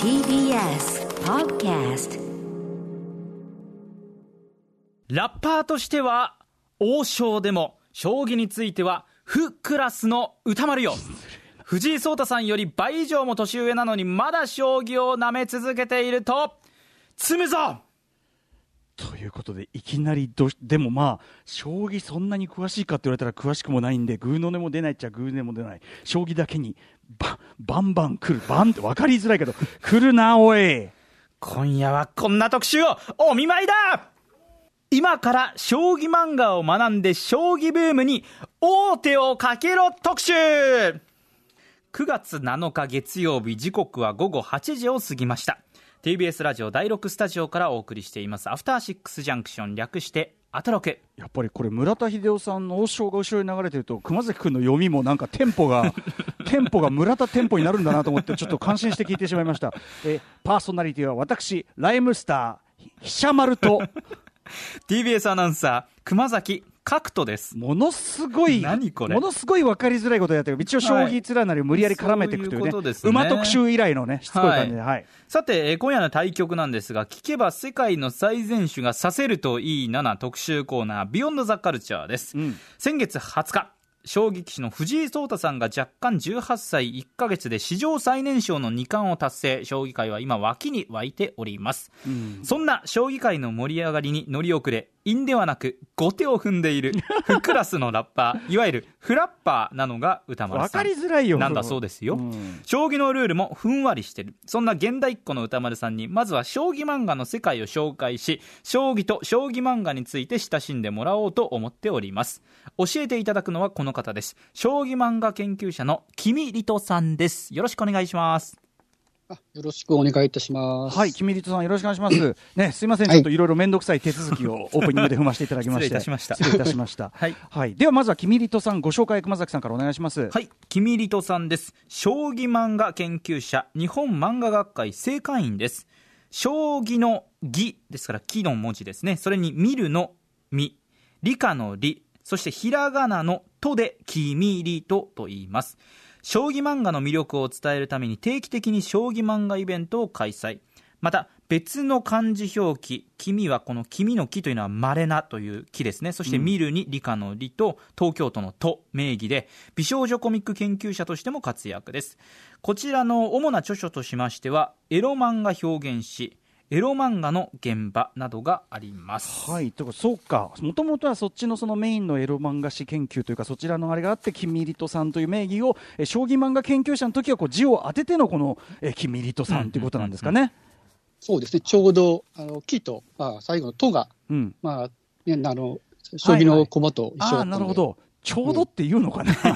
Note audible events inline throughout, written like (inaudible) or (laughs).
TBS Podcast ラッパーとしては王将でも将棋についてはフクラスの歌丸よ。藤井聡太さんより倍以上も年上なのにまだ将棋をなめ続けていると詰むぞということで、いきなりど、でもまあ、将棋そんなに詳しいかって言われたら詳しくもないんで、グーの音も出ないっちゃグーの音も出ない。将棋だけに、ババンバン来る。バンって分かりづらいけど、来るな、おい。今夜はこんな特集をお見舞いだ今から将棋漫画を学んで将棋ブームに王手をかけろ特集9月7日月曜日時刻は午後8時を過ぎました TBS ラジオ第6スタジオからお送りしています。アフターシックスジャンクション略してアトロク。やっぱりこれ、村田秀夫さんの王将が後ろに流れてると、熊崎君の読みもなんかテンポが、(laughs) テンポが村田テンポになるんだなと思って、ちょっと感心して聞いてしまいました。えパーソナリティは私、ライムスター、ひしゃまると、(laughs) TBS アナウンサー熊崎角人ですものすごい、何これ？ものすごい分かりづらいことやってる。一応、将棋連なりを無理やり絡めていくというね、そういうことですね馬特集以来のね、しつこい感じで、ははい。さて、えー今夜の対局なんですが、聞けば世界の最善手が指せるといい7特集コーナー、ビヨンドザカルチャーです。うん先月20日、将棋棋士の藤井聡太さんが若干18歳1ヶ月で史上最年少の2冠を達成、将棋界は今脇に湧いております。そんな将棋界の盛り上がりに乗り遅れ、因ではなく後手を踏んでいる、フクラスのラッパー、いわゆるフラッパーなのが歌丸さん。分かりづらいよ。なんだそうですよ、うん。将棋のルールもふんわりしてる。そんな現代っ子の歌丸さんにまずは将棋漫画の世界を紹介し将棋と将棋漫画について親しんでもらおうと思っております。教えていただくのはこの方です。将棋漫画研究者の君リトさんです。よろしくお願いします。あよろしくお願いいたします。はい、君リトさんよろしくお願いします。(clears throat) ね、すいません、はい。ちょっといろいろ面倒くさい手続きをオープニングで踏ませていただきまして。失礼いたしました。失礼いたしました。はい。ではまずは君リトさんご紹介熊崎さんからお願いします。はい。君リトさんです。将棋漫画研究者日本漫画学会正会員です。将棋の義ですから木の文字ですね。それに見るの見理科の理。そしてひらがなのとで君リトと言います将棋漫画の魅力を伝えるために定期的に将棋漫画イベントを開催。また別の漢字表記「君」はこの「君」の「木」というのは「稀な」という木ですね。そして「見る」に理科の「理」と東京都の「都」名義で美少女コミック研究者としても活躍です。こちらの主な著書としましてはエロ漫画表現誌エロ漫画の現場などがありますはい、とかそうか、もともとはそっちのそのメインのエロ漫画史研究というか、そちらのあれがあって、キミリトさんという名義を、え将棋漫画研究者の時はこう字を当ててのこのえキミリトさんということなんですかね。そうですね、ちょうど、あの、木と、まあ、最後のとが、うん。まあ、ね、あの、将棋の駒と一緒だったああ、ので、なるほど。ちょうどっていうのかな。(laughs) は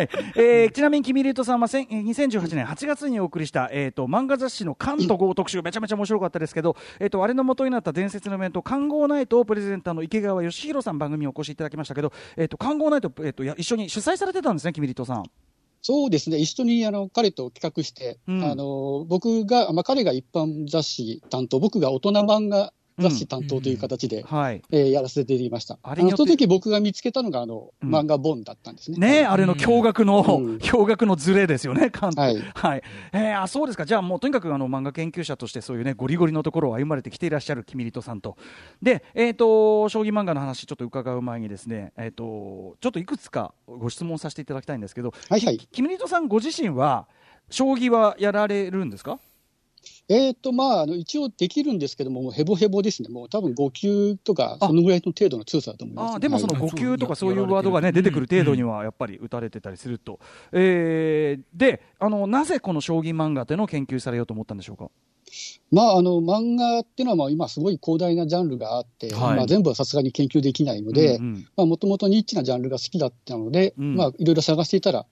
い、えーちなみにキミリトさんはせんえー2018年8月にお送りした、えー、と漫画雑誌の「関と号」特集。めちゃめちゃ面白かったですけど、えー、とあれの元になった伝説のイベント「関号ナイト」をプレゼンターの池川義弘さん番組にお越しいただきましたけど、えー、と関号ナイト、えー、とや一緒に主催されてたんですねキミリトさん。そうですね、一緒にあの彼と企画して、うん。あの僕が、まあ、彼が一般雑誌担当、僕が大人漫画雑誌担当という形で、はい。えーやらせていただきました。ああれの時僕が見つけたのがあの、うん。漫画本だったんですね。ねあれの驚愕の、うん。(laughs) 驚愕のズレですよね、関はい。はい。えーあそうですか、じゃあもうとにかくあの漫画研究者として、そういうねゴリゴリのところを歩まれてきていらっしゃるキミリトさんと、で、えー、と将棋漫画の話、ちょっと伺う前に、ですね、えー、とちょっといくつかご質問させていただきたいんですけど、はいはい。きキミリトさんご自身は、将棋はやられるんですか？えーとまあ、あの一応できるんですけども、もうヘボヘボですね、もう多分5級とか、あ。そのぐらいの程度の強さだと思います。あーでもそのはい。5級とかそういうワードがね出てくる程度にはやっぱり打たれてたりすると、えーであのなぜこの将棋漫画というのを研究されようと思ったんでしょうか？まあ、あの漫画っていうのはまあ今すごい広大なジャンルがあって、はい。まあ、全部はさすがに研究できないので、もともとニッチなジャンルが好きだったので、うん。まあいろいろ探していたら、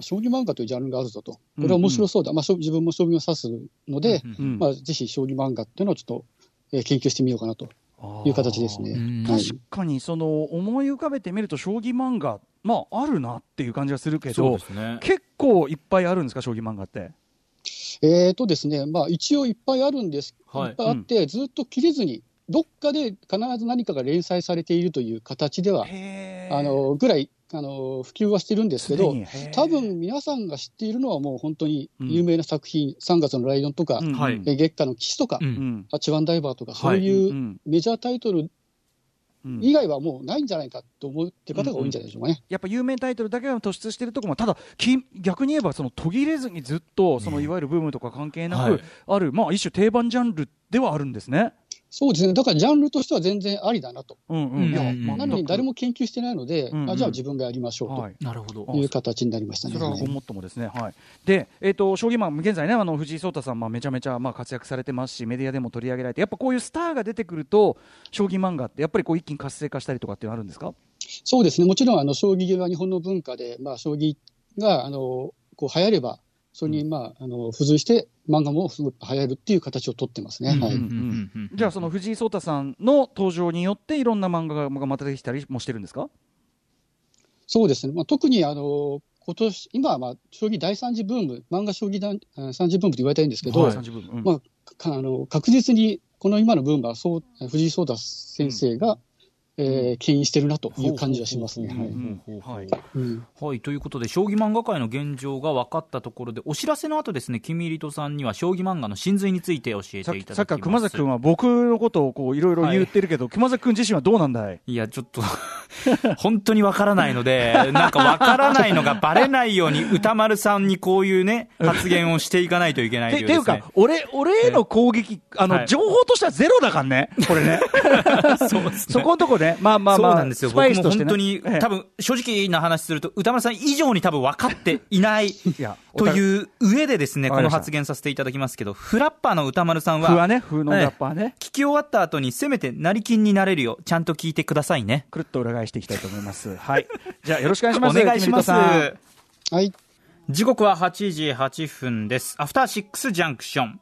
将棋漫画というジャンルがあるぞと、これは面白そうだ、まあ将自分も将棋を指すので、うんまあぜひ将棋漫画っていうのをちょっと、えー研究してみようかなという形ですね。うん。はい。確かにその思い浮かべてみると将棋漫画まああるなっていう感じがするけどね。結構いっぱいあるんですか将棋漫画って？えーとですね、まあ一応いっぱいあるんです、はい。いっぱいあって、ずっと切れずに、どっかで必ず何かが連載されているという形では、あのぐらいあの普及はしてるんですけど多分皆さんが知っているのはもう本当に有名な作品、3月のライオンとか、うん。月下の騎士とか、うん。うん八番ダイバーとか、はい。そういううん。メジャータイトルうん以外はもうないんじゃないかと思うっていう方が多いんじゃないでしょうかね。やっぱ有名タイトルだけが突出しているところもただき逆に言えばその途切れずにずっとそのいわゆるブームとか関係なく、はいある、まあ、一種定番ジャンルではあるんですね。そうですね、だからジャンルとしては全然ありだなと。うんなのに誰も研究してないので、うんうんあじゃあ自分がやりましょうと。はいなるほどいう形になりましたね。それはもっともですね。はい。で、えっ、と将棋マン現在ねあの藤井聡太さんまあめちゃめちゃまあ活躍されてますしメディアでも取り上げられてやっぱこういうスターが出てくると将棋漫画ってやっぱりこう一気に活性化したりとかっていうのあるんですか？そうですね、もちろんあの将棋は日本の文化で、まあ、将棋があのこう流行れば、それに、まあ、あの付随して漫画もすごく流行るっていう形をとってますね。はい。じゃあその藤井聡太さんの登場によっていろんな漫画がまたできたりもしてるんですか？そうですね、まあ、特にあの今年今は、まあ、将棋第三次ブーム、漫画将棋三次ブームと言われてるんですけど、はい。30分うん。まあかあの確実にこの今のブームはそう藤井聡太先生が、えー牽引してるなという感じはしますね。はい。ということで、将棋漫画界の現状が分かったところで、お知らせの後ですね、キミリトさんには将棋漫画の真髄について教えていただきます。さっき熊崎君は僕のことをこういろいろ言ってるけど、熊崎君自身はどうなんだい？いや、ちょっと、(laughs) 本当にわからないので、(laughs) なんかわからないのがバレないように、歌丸さんにこういうね、発言をしていかないといけないというですね。いうか。、俺、俺への攻撃、あの、はい。情報としてはゼロだからね、これね。(laughs) そね。そこのとこね、まあまあまあ、そうなんですよ。ス僕も本当に、ええ多分、正直な話すると、歌丸さん以上に多分分かっていない (laughs) やという上でですね、この発言させていただきますけど、フラッパーの歌丸さんは、風はね、風のラッパーね、聞き終わった後にせめて成金になれるよう、ちゃんと聞いてくださいね。くるっと裏返していきたいと思います。はい。じゃあ、よろしくお願いしまおす。(laughs) 願いします。はい時刻は8時8分です。アフターシックスジャンクション。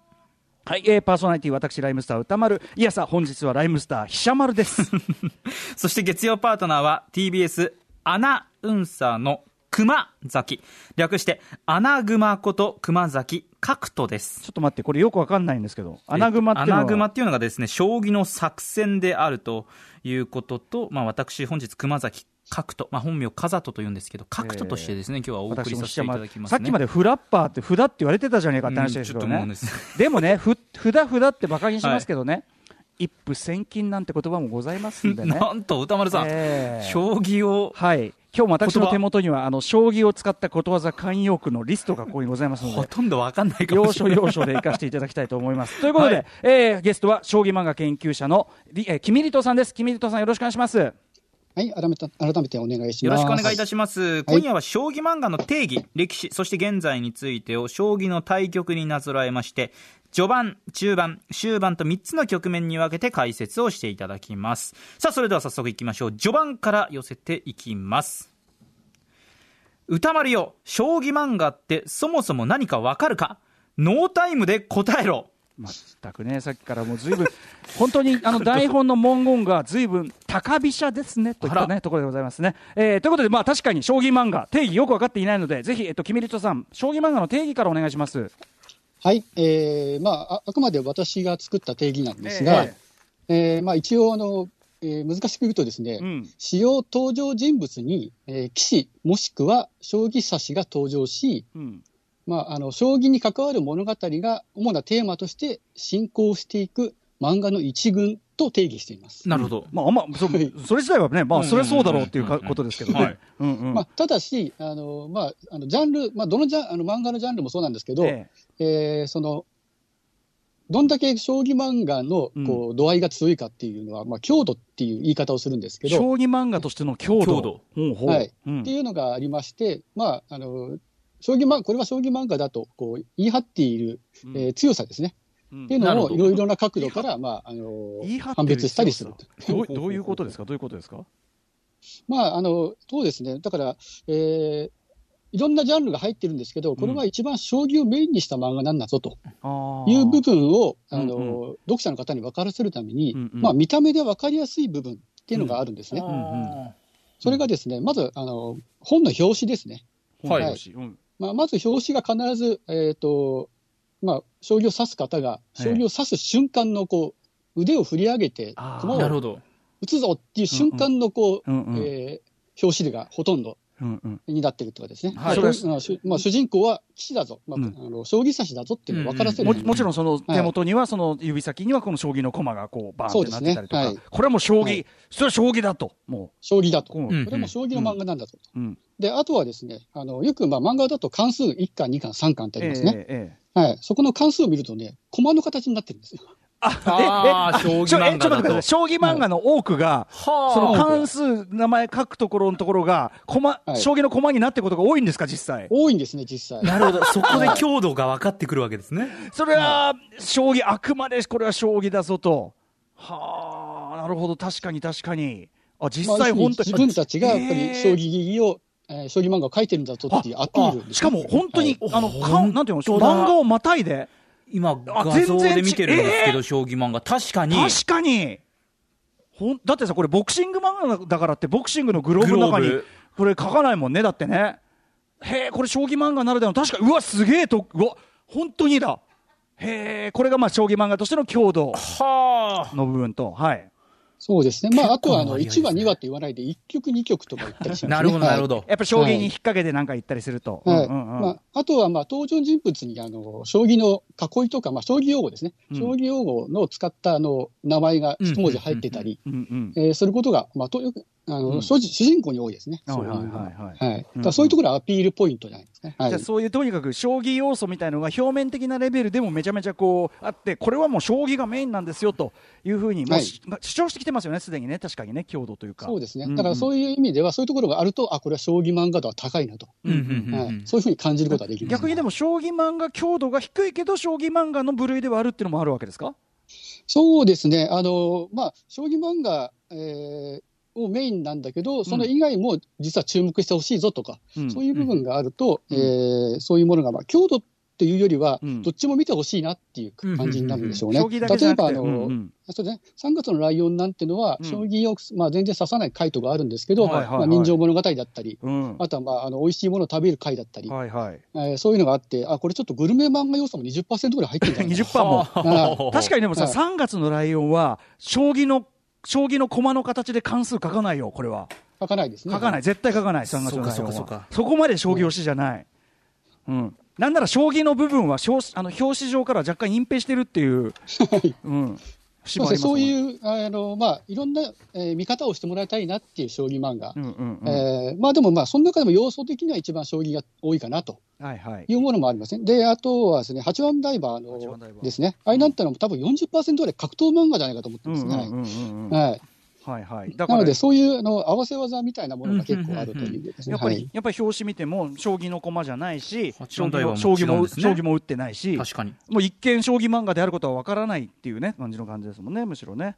はい、えー、パーソナリティ、私、ライムスター歌丸。いやさ、本日はライムスター、ひしゃ丸です。(laughs) そして月曜パートナーは TBS アナウンサーの熊崎。略して、アナグマこと熊崎角人です。ちょっと待って、これよくわかんないんですけど、アナグマっていうのは？アナグマっていうのがですね、将棋の作戦であるということと、まあ私本日熊崎角人、まあ本名風人と言うんですけど、角人としてですね、今日はお送りさせていただきますね。さっきまでフラッパーって札って言われてたじゃねえかって話ですけどねうんで。もね、ふ札札ってバカにしますけどね、一夫千金なんて言葉もございますんでね。(laughs) なんと歌丸さん、ええ将棋をはい。今日も私の手元には、あの、将棋を使ったことわざ慣用句のリストがここにございますので、ほとんどわかんないかも要所しれない。要所で活かしていただきたいと思います。ということで、はいえーゲストは将棋漫画研究者のり、えー、キミリトさんです。キミリトさんよろしくお願いします。はい、改めて改めてお願いします。よろしくお願いいたします。今夜は将棋漫画の定義、歴史、そして現在についてを将棋の対局になぞらえまして、序盤、中盤、終盤と3つの局面に分けて解説をしていただきます。さあ、それでは早速いきましょう。序盤から寄せていきます。歌丸よ、将棋漫画ってそもそも何かわかるか？ノータイムで答えろ。全くね、さっきからもうずいぶん、(laughs) 本当にあの台本の文言がずいぶん高飛車ですねといったあねところでございますね。えーということで、まあ確かに将棋漫画、定義よく分かっていないので、ぜひ、えっと、キミリトさん、将棋漫画の定義からお願いします。はい、えーまあ、ああくまで私が作った定義なんですが、ええーまあ、一応あの、えー難しく言うとですね、うん主要登場人物に、えー棋士もしくは将棋指しが登場し、うんまあ、あの将棋に関わる物語が主なテーマとして進行していく漫画の一群と定義しています。なるほど。まあ、あんまそそれ自体はね、まあ、それはそうだろうっていうことですけどはい。ね。うんうん。まあ、ただし、あのまあ、あのジャンル、まあ、どのジャンあの漫画のジャンルもそうなんですけど、ええ。ーそのどんだけ将棋漫画のこう度合いが強いかっていうのは、まあ、強度っていう言い方をするんですえけど、将棋漫画としての強度。はい。うん。っていうのがありまして、まあ、あの将棋漫これは将棋漫画だとこう言い張っている、うん。えー強さですね。うん。っていうのをいろいろな角度から、まあ、あの判別したりする。どうどういうことですか？どういうことですか？まあ、あの、そうですね。だから、えーいろんなジャンルが入ってるんですけど、これは一番将棋をメインにした漫画なんだぞと。いう部分を、あの、うん読者の方に分からせるために、うんうん。まあ、見た目で分かりやすい部分っていうのがあるんですね。んうんそれがですね、まず、あの、本の表紙ですね。はい。本表紙。うんまあ、まず表紙が必ず、えっ、と、まあ、将棋を指す方が、将棋を指す瞬間の、こう、腕を振り上げて、駒を。打つぞっていう瞬間の、こう、えー表紙がほとんどになってるってことですね。はい。まあ、主人公は棋士だぞ、まあうん。あの将棋指しだぞっていうのを分からせる、ももちろんその手元にはその指先にはこの将棋の駒がこうバーンってなってたりとか、そうですね。はい。これはもう将棋、はい。それは将棋だと。も将棋だと。う、う。んうん。これも将棋の漫画なんだと。うん。で、あとはですね、あの、よくまあ漫画だと関数1巻、2巻、3巻ってありえますね。えええ。はい。そこの関数を見るとね、駒の形になってるんですよ。ああーええ将棋漫画だとちょっと待ってください将棋漫画の多くが、はそのは関数、名前書くところのところが、駒、はい将棋の駒になってることが多いんですか、実際？多いんですね、実際。なるほど、(laughs) そこで強度が分かってくるわけですね。それは、将棋、あくまでこれは将棋だぞと。はあ、なるほど、確かに確かに。あ、実まあ際本当に。自分たちがやっぱり将棋を、えー将棋漫画を描いてるんだぞっていうアピールしかも本当に、はいあの、なんていうの、漫画をまたいで、今、あ画像で見てるんですけど、全然ち将棋漫画。確かに。確かに、ほんだってさ、これ、ボクシング漫画だからって、ボクシングのグローブの中にこれ、書かないもんね、だってね。へえ、これ、将棋漫画ならではの、確かに、うわ、すげえと、うわ、本当にだ。へえ、これがまあ将棋漫画としての強度はあ。の部分と、はい。そうですね。まあ、あとはあの、1話、結構な割合ですね2話って言わないで、1曲、2曲とか言ったりしますね。(laughs) なるほど、なるほど。ど。やっぱ将棋に引っ掛けてなんか言ったりすると。はい。まあ、あとは、まあ、登場人物に、あの、将棋の囲いとか、まあ、将棋用語ですね。うん将棋用語の使った、あの、名前が一文字入ってたり、することが、まあ、とよく、あの、うん主人公に多いですね。はいはいはいそういうところはアピールポイントじゃないね。はいじゃあ。そういうとにかく将棋要素みたいのが表面的なレベルでもめちゃめちゃこうあってこれはもう将棋がメインなんですよというふうにもうはいし主張してきてますよねすでにね確かにね強度というかそうですね。だからそういう意味では、そういうところがあると、あ、これは将棋漫画度は高いなと。うんうんうんうんはい。そういうふうに感じることができます。逆にでも将棋漫画強度が低いけど将棋漫画の部類ではあるっていうのもあるわけですか？そうですね。あの、まあ、将棋漫画、えーをメインなんだけど、その以外も実は注目してほしいぞとか、うん。そういう部分があると、うん。えーそういうものが、まあ、強度っていうよりは、うん。どっちも見てほしいなっていう感じになるんでしょうね。例えば、あの、うん。うんそうですね、3月のライオンなんてのは、うん。将棋を、まあ、全然指さない回答があるんですけど、はいはいはい。まあ、人情物語だったり、うん。あとは、まあ、あの美味しいものを食べる回だったり、はいはい。えーそういうのがあって、あ、これちょっとグルメ漫画要素も20%ぐらい入ってるんじゃないかな。20%もはあ確かにでもさ、はい。3月のライオンは将棋の将棋の駒の形で関数書かないよこれは書かないですね。書かない、絶対書かない、3月のライオンは。そこまで将棋推しじゃない。うん。なんなら将棋の部分は表あの表紙上から若干隠蔽してるっていう、うん。節もありますそういう、あの、まあ、いろんな、えー見方をしてもらいたいなっていう将棋漫画。でもまあ、その中でも要素的には一番将棋が多いかなとはいはい。いうものもありますね。で、あとはですね、八番ダイバーのですね、あれなんてのも多分40%ぐらい格闘漫画じゃないかと思ってうんますね。はい。はいはい。だからなので、そういうあの合わせ技みたいなものが結構あるというですね。やっぱり、はいやっぱり表紙見ても将棋の駒じゃないし、将棋もね将棋も打ってないし、確かに。もう一見将棋漫画であることはわからないっていうね感じの感じですもんねむしろね。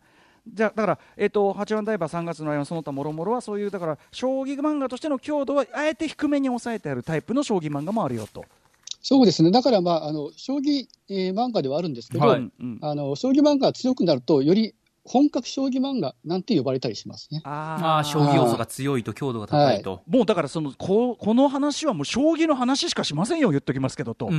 じゃあだから、えっと八番ダイバー3月のライオンその他もろもろはそういうだから将棋漫画としての強度はあえて低めに抑えてあるタイプの将棋漫画もあるよと。そうですね。だからまあ、あの、将棋、えー漫画ではあるんですけど、はいうんうんあの、将棋漫画が強くなると、より本格将棋漫画なんて呼ばれたりしますね。ああ、将棋要素が強いと強度が高いと。もうだからそのここの話はもう将棋の話しかしませんよ言っときますけどと。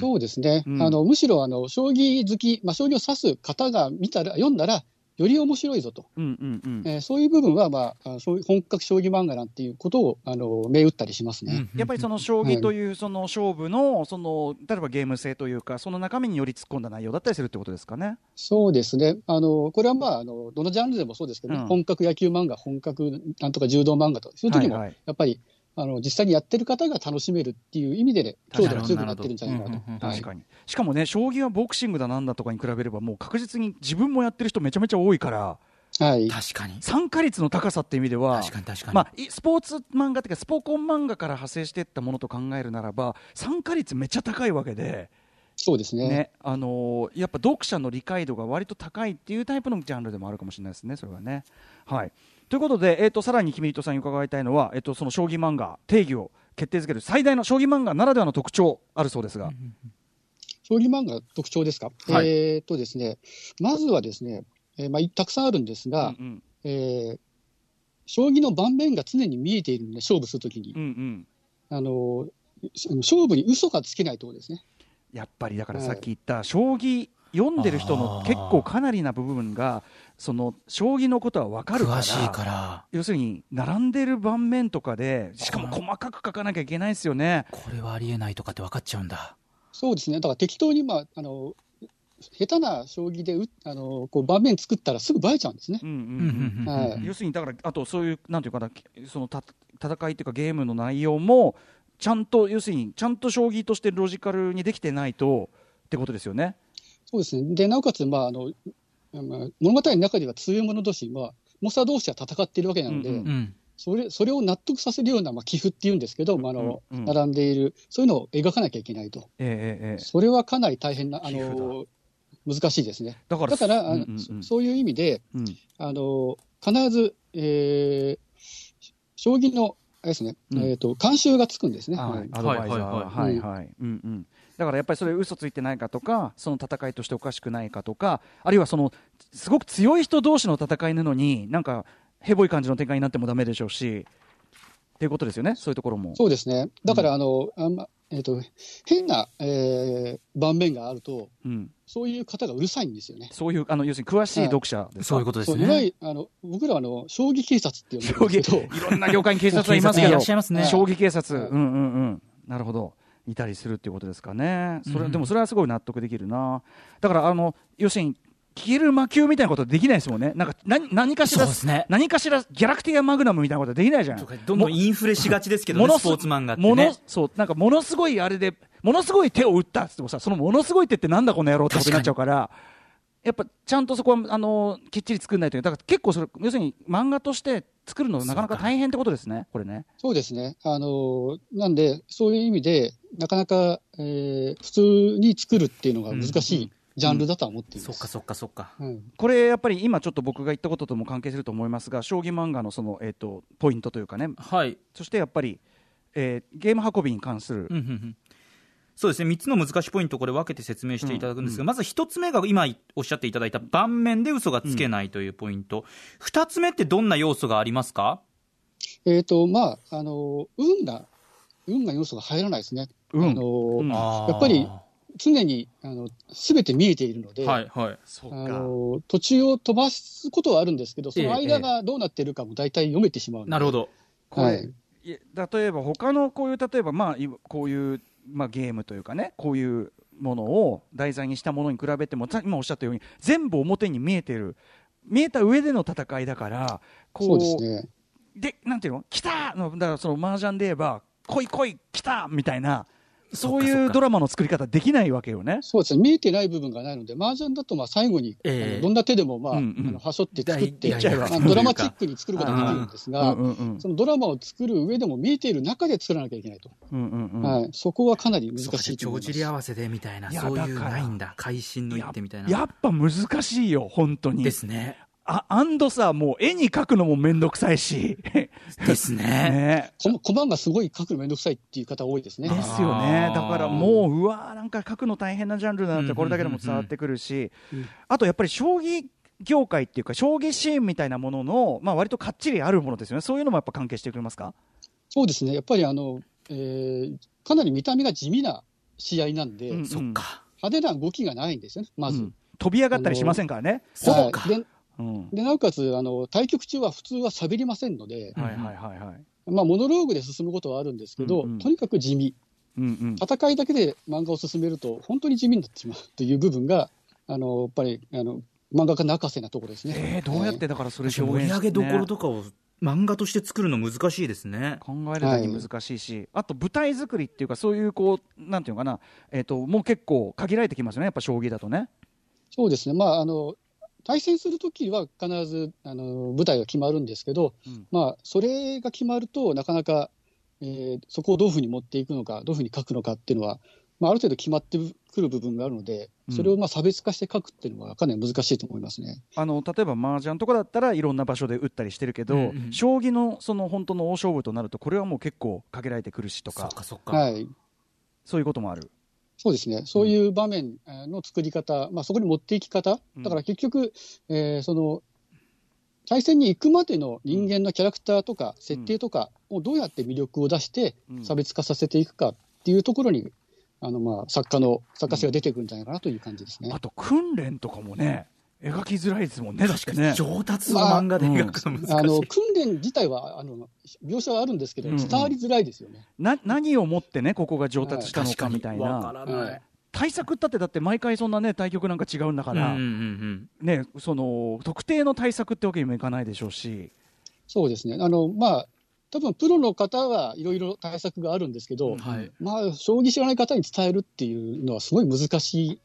そうですね。うんあの、むしろ、あの、将棋好き、まあ、将棋を指す方が見たら、読んだら、より面白いぞと。うんうんうんえーそういう部分は、まあ、あそういう本格将棋漫画なんていうことを、あの、銘打ったりしますね。やっぱりその将棋というその勝負のその例えばゲーム性というかその中身により突っ込んだ内容だったりするってことですかね。そうですね。あの、これはまあ、あの、どのジャンルでもそうですけどね、うん本格野球漫画、本格なんとか柔道漫画と、そういう時も、はいはいやっぱり、あの、実際にやってる方が楽しめるっていう意味でね、強度が強くなってるんじゃないかなと確かに、しかもね将棋はボクシングだなんだとかに比べればもう確実に自分もやってる人めちゃめちゃ多いからはい。確かに。参加率の高さっていう意味では確かに確かに。まあ、いスポーツ漫画っていうかスポコン漫画から派生していったものと考えるならば参加率めっちゃ高いわけで、そうですね。ねあのーやっぱ読者の理解度が割と高いっていうタイプのジャンルでもあるかもしれないですねそれはね。はいということで、えー、とさらに君糸さんに伺いたいのは、えー、とその将棋漫画定義を決定づける最大の将棋漫画ならではの特徴あるそうですが。将棋漫画の特徴ですか、はい。えーっとですね、まずはですね、えーまあ、たくさんあるんですが、うんうん。えー将棋の盤面が常に見えているんで、勝負するときに、うんうん。あのー勝負に嘘がつけないところですね。やっぱりだからさっき言った将棋読んでる人の結構かなりな部分がその将棋のことは分かるから詳しいから要するに並んでる盤面とかでしかも細かく書かなきゃいけないですよね。これはありえないとかって分かっちゃうんだそうですね、だから適当に、まあ、あの下手な将棋でうあのこう盤面作ったらすぐバレちゃうんですね。うんうんうんうんうんはい要するにだからあとそういうなんていうかなそのた戦いっていうかゲームの内容もちゃんと要するにちゃんと将棋としてロジカルにできてないとってことですよね。そうですね。で、なおかつ、まあ、あの、まあ物語の中では強い者同士、まあ、猛者同士は戦っているわけなので、うんうんそれそれを納得させるような、まあ、寄付っていうんですけど、まああのうん。うん並んでいる、そういうのを描かなきゃいけないと。ええええそれはかなり大変な、あの、難しいですね。だからだから、うんうんうん。そそういう意味で、うん。あの、必ず、えー将棋の、あれですね、うん。えっ、と、監修がつくんですね。ははい。いアドバイザーはいははい。いはい。うんうんだからやっぱりそれ嘘ついてないかとかその戦いとしておかしくないかとかあるいはそのすごく強い人同士の戦いなのになんかヘボい感じの展開になってもダメでしょうしっていうことですよねそういうところも。そうですね。だから、あの、あんま、えっ、と、変な、えー盤面があると、うん、そういう方がうるさいんですよね。そういうあの要するに詳しい読者ですか、そういうことですね。るあの僕らはあの将棋警察って呼将棋んでるんですけど、いろんな業界に警察はいますけど。らっしゃいますね。将棋警察、はいうんうんうん。なるほどいたりするっていうことですかね。それ、うん。でもそれはすごい納得できるな。だからあの要するに消える魔球みたいなことできないですもんね。なんか何何かしらね。何かしらギャラクティアマグナムみたいなことできないじゃん。どんどんインフレしがちですけどねスポーツ漫画ってものねそうなんかものすごいあれでものすごい手を打ったっつってもさそのものすごい手ってなんだこの野郎ってことになっちゃうからやっぱちゃんとそこはあのきっちり作んないといけないだから結構それ要するに漫画として作るのなかなか大変ってことですねこれね。そうですね、あのなんで、そういう意味で、なかなか、えー普通に作るっていうのが難しいジャンルだとは思っています。そっかそっかそっか。はいこれやっぱり今ちょっと僕が言ったこととも関係すると思いますが将棋漫画のその、えー、とポイントというかね。はい。そしてやっぱり、えーゲーム運びに関する、うんうんうんそうですね。3つの難しいポイントこれ分けて説明していただくんですが、まず1つ目が今おっしゃっていただいた盤面で嘘がつけないというポイント、2つ目ってどんな要素がありますか？えっ、と、まあ、あの運が、運が要素が入らないですね。運。あのうん。あー。やっぱり常にあの全て見えているので、はいはい。そうあの途中を飛ばすことはあるんですけど、そのええ。間がどうなっているかも大体読めてしまうので、なるほど。はい。例えば他のこういう例えばまあいこういう、まあ、ゲームというかねこういうものを題材にしたものに比べてもさ今おっしゃったように全部表に見えてる。見えた上での戦いだからこそうですね。でなんていうの？来た！のだからその麻雀で言えば来い来い来た！みたいなそういうドラマの作り方できないわけよね。そうですね、見えてない部分がないので、麻雀だとまあ最後に、えどんな手でも、まあうんうん。あのはしょって作って、まあドラマチックに作ることができるんですが、うんうんうん。そのドラマを作る上でも見えている中で作らなきゃいけないと、うんうんうん。はい、そこはかなり難そうかしいと思います。帳尻合わせでみたいなそういうないんだ。会心の一手みたいな。やっぱ難しいよ本当に。ですねあアンドさもう絵に描くのもめんどくさいし。ですね。(laughs) ね。こコマがすごい書くのめんどくさいっていう方多いですね。ですよね。だからもううわーなんか書くの大変なジャンルだなってこれだけでも伝わってくるし、あとやっぱり将棋業界っていうか将棋シーンみたいなものの、まあ、割とかっちりあるものですよね。そういうのもやっぱ関係してくれますか？そうですね、やっぱりあの、えーかなり見た目が地味な試合なんで、うんそっか。派手な動きがないんですよね、まず。うん。飛び上がったりしませんからね。そうか。はいでなおかつあの、対局中は普通は喋りませんので、うんはいはいはいはい。まあ、モノローグで進むことはあるんですけど、うんうん。とにかく地味、うんうん。戦いだけで漫画を進めると、本当に地味になってしまうという部分が、あのやっぱりあの漫画家泣かせなところですね。えー、どうやってだからそれ盛表現り上げどころねとかを漫画として作るの難しいですね。考えるだけ難しいし、あと舞台作りっていうかそういうこうなんていうのかな、えー、ともう結構限られてきますよね。やっぱ将棋だとね。そうですね、まあ、あの対戦するときは必ずあの舞台が決まるんですけど、うん。まあ、それが決まると、なかなか、えーそこをどういうふうに持っていくのか、どういうふうに書くのかっていうのは、まあ、ある程度決まってくる部分があるので、それをまあ差別化して書くっていうのは、かなり難しいと思いますね。あの例えば麻雀とかだったらいろんな場所で打ったりしてるけど、うんうん。将棋のその本当の大勝負となるとこれはもう結構限られてくるしとそかっかそっか、はい、そういうこともある。そうですね、そういう場面えーの作り方、まあ、そこに持っていき方、うん。だから結局、えーその対戦に行くまでの人間のキャラクターとか設定とかをどうやって魅力を出してうん。差別化させていくかっていうところに、あのまあ作家の作家性が出てくるんじゃないかなという感じですね。あと訓練とかもね描きづらいですもんね、確かにね。上達の漫画で描くの難しい。あの訓練自体はあの描写はあるんですけど、うんうん伝わりづらいですよね。な何をもってね、ここが上達したのかみたいな。対策ったって、だって毎回そんなね、対局なんか違うんだから、うんうんうんね、その特定の対策ってわけにもいかないでしょうし。そうですね。あのまあ多分プロの方はいろいろ対策があるんですけど、うんはい。まあ将棋知らない方に伝えるっていうのはすごい難しい、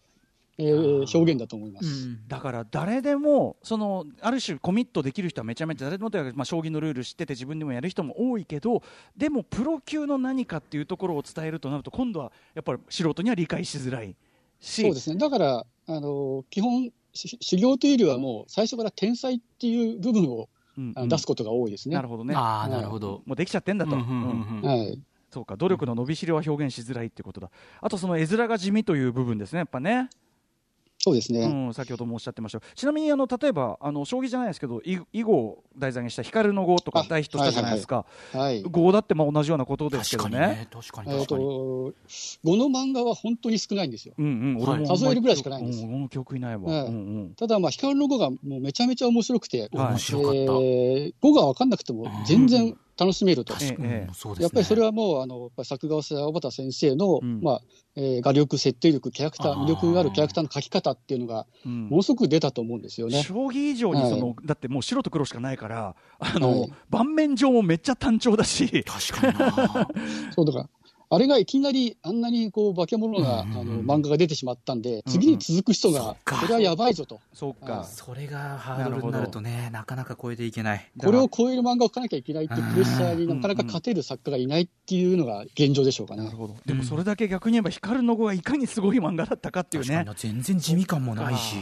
えー表現だと思います。だから誰でもそのある種コミットできる人はめちゃめちゃ誰でもというか、まあ、将棋のルール知ってて自分でもやる人も多いけどでもプロ級の何かっていうところを伝えるとなると今度はやっぱり素人には理解しづらいし。そうですね。だからあの基本し修行というよりはもう最初から天才っていう部分をうん。あの出すことが多いですね。なるほどね。ああ、なるほど。もうできちゃってんだと、うんうんうん。うん。はい。そうか。努力の伸びしろは表現しづらいってことだ。あとその絵面が地味という部分ですねやっぱねそうですね。うん、先ほどもおっしゃってましたちなみにあの例えばあの将棋じゃないですけど囲囲碁を題材にした光の碁とかあ大ヒットしたじゃないですか、はい。碁だってまあ同じようなことですけどね確かにね。確かにえっ、確かに。と、5の漫画は本当に少ないんですよ。うんうん、はい俺も数えるぐらいしかないんですうん、記憶いないわ。はいうんうんただ、まあ、光の碁がもうめちゃめちゃ面白くて、はい面白かった。えー碁が分かんなくても全然楽しめると。やっぱりそれはもう、あの、やっぱり作画をした小畑先生の、うん。まあ、えー画力、設定力、キャラクター、魅力があるキャラクターの描き方っていうのが、うん。ものすごく出たと思うんですよね。将棋以上にその、はだってもう白と黒しかないからあの、はい。盤面上もめっちゃ単調だし。確かにな。(laughs) そうだから、あれがいきなりあんなにこう化け物な、うんうんうん。あの漫画が出てしまったんで、次に続く人が、か。これはやばいぞと。そうか。はいそれがハードルになるとね、なかなか超えていけない。これを超える漫画を描かなきゃいけないっていうプレッシャーになかなか勝てる作家がいないっていうのが現状でしょうかね。なる。ほど。でもそれだけ逆に言えば光の碁がいかにすごい漫画だったかっていうね。確かにな全然地味感もないし。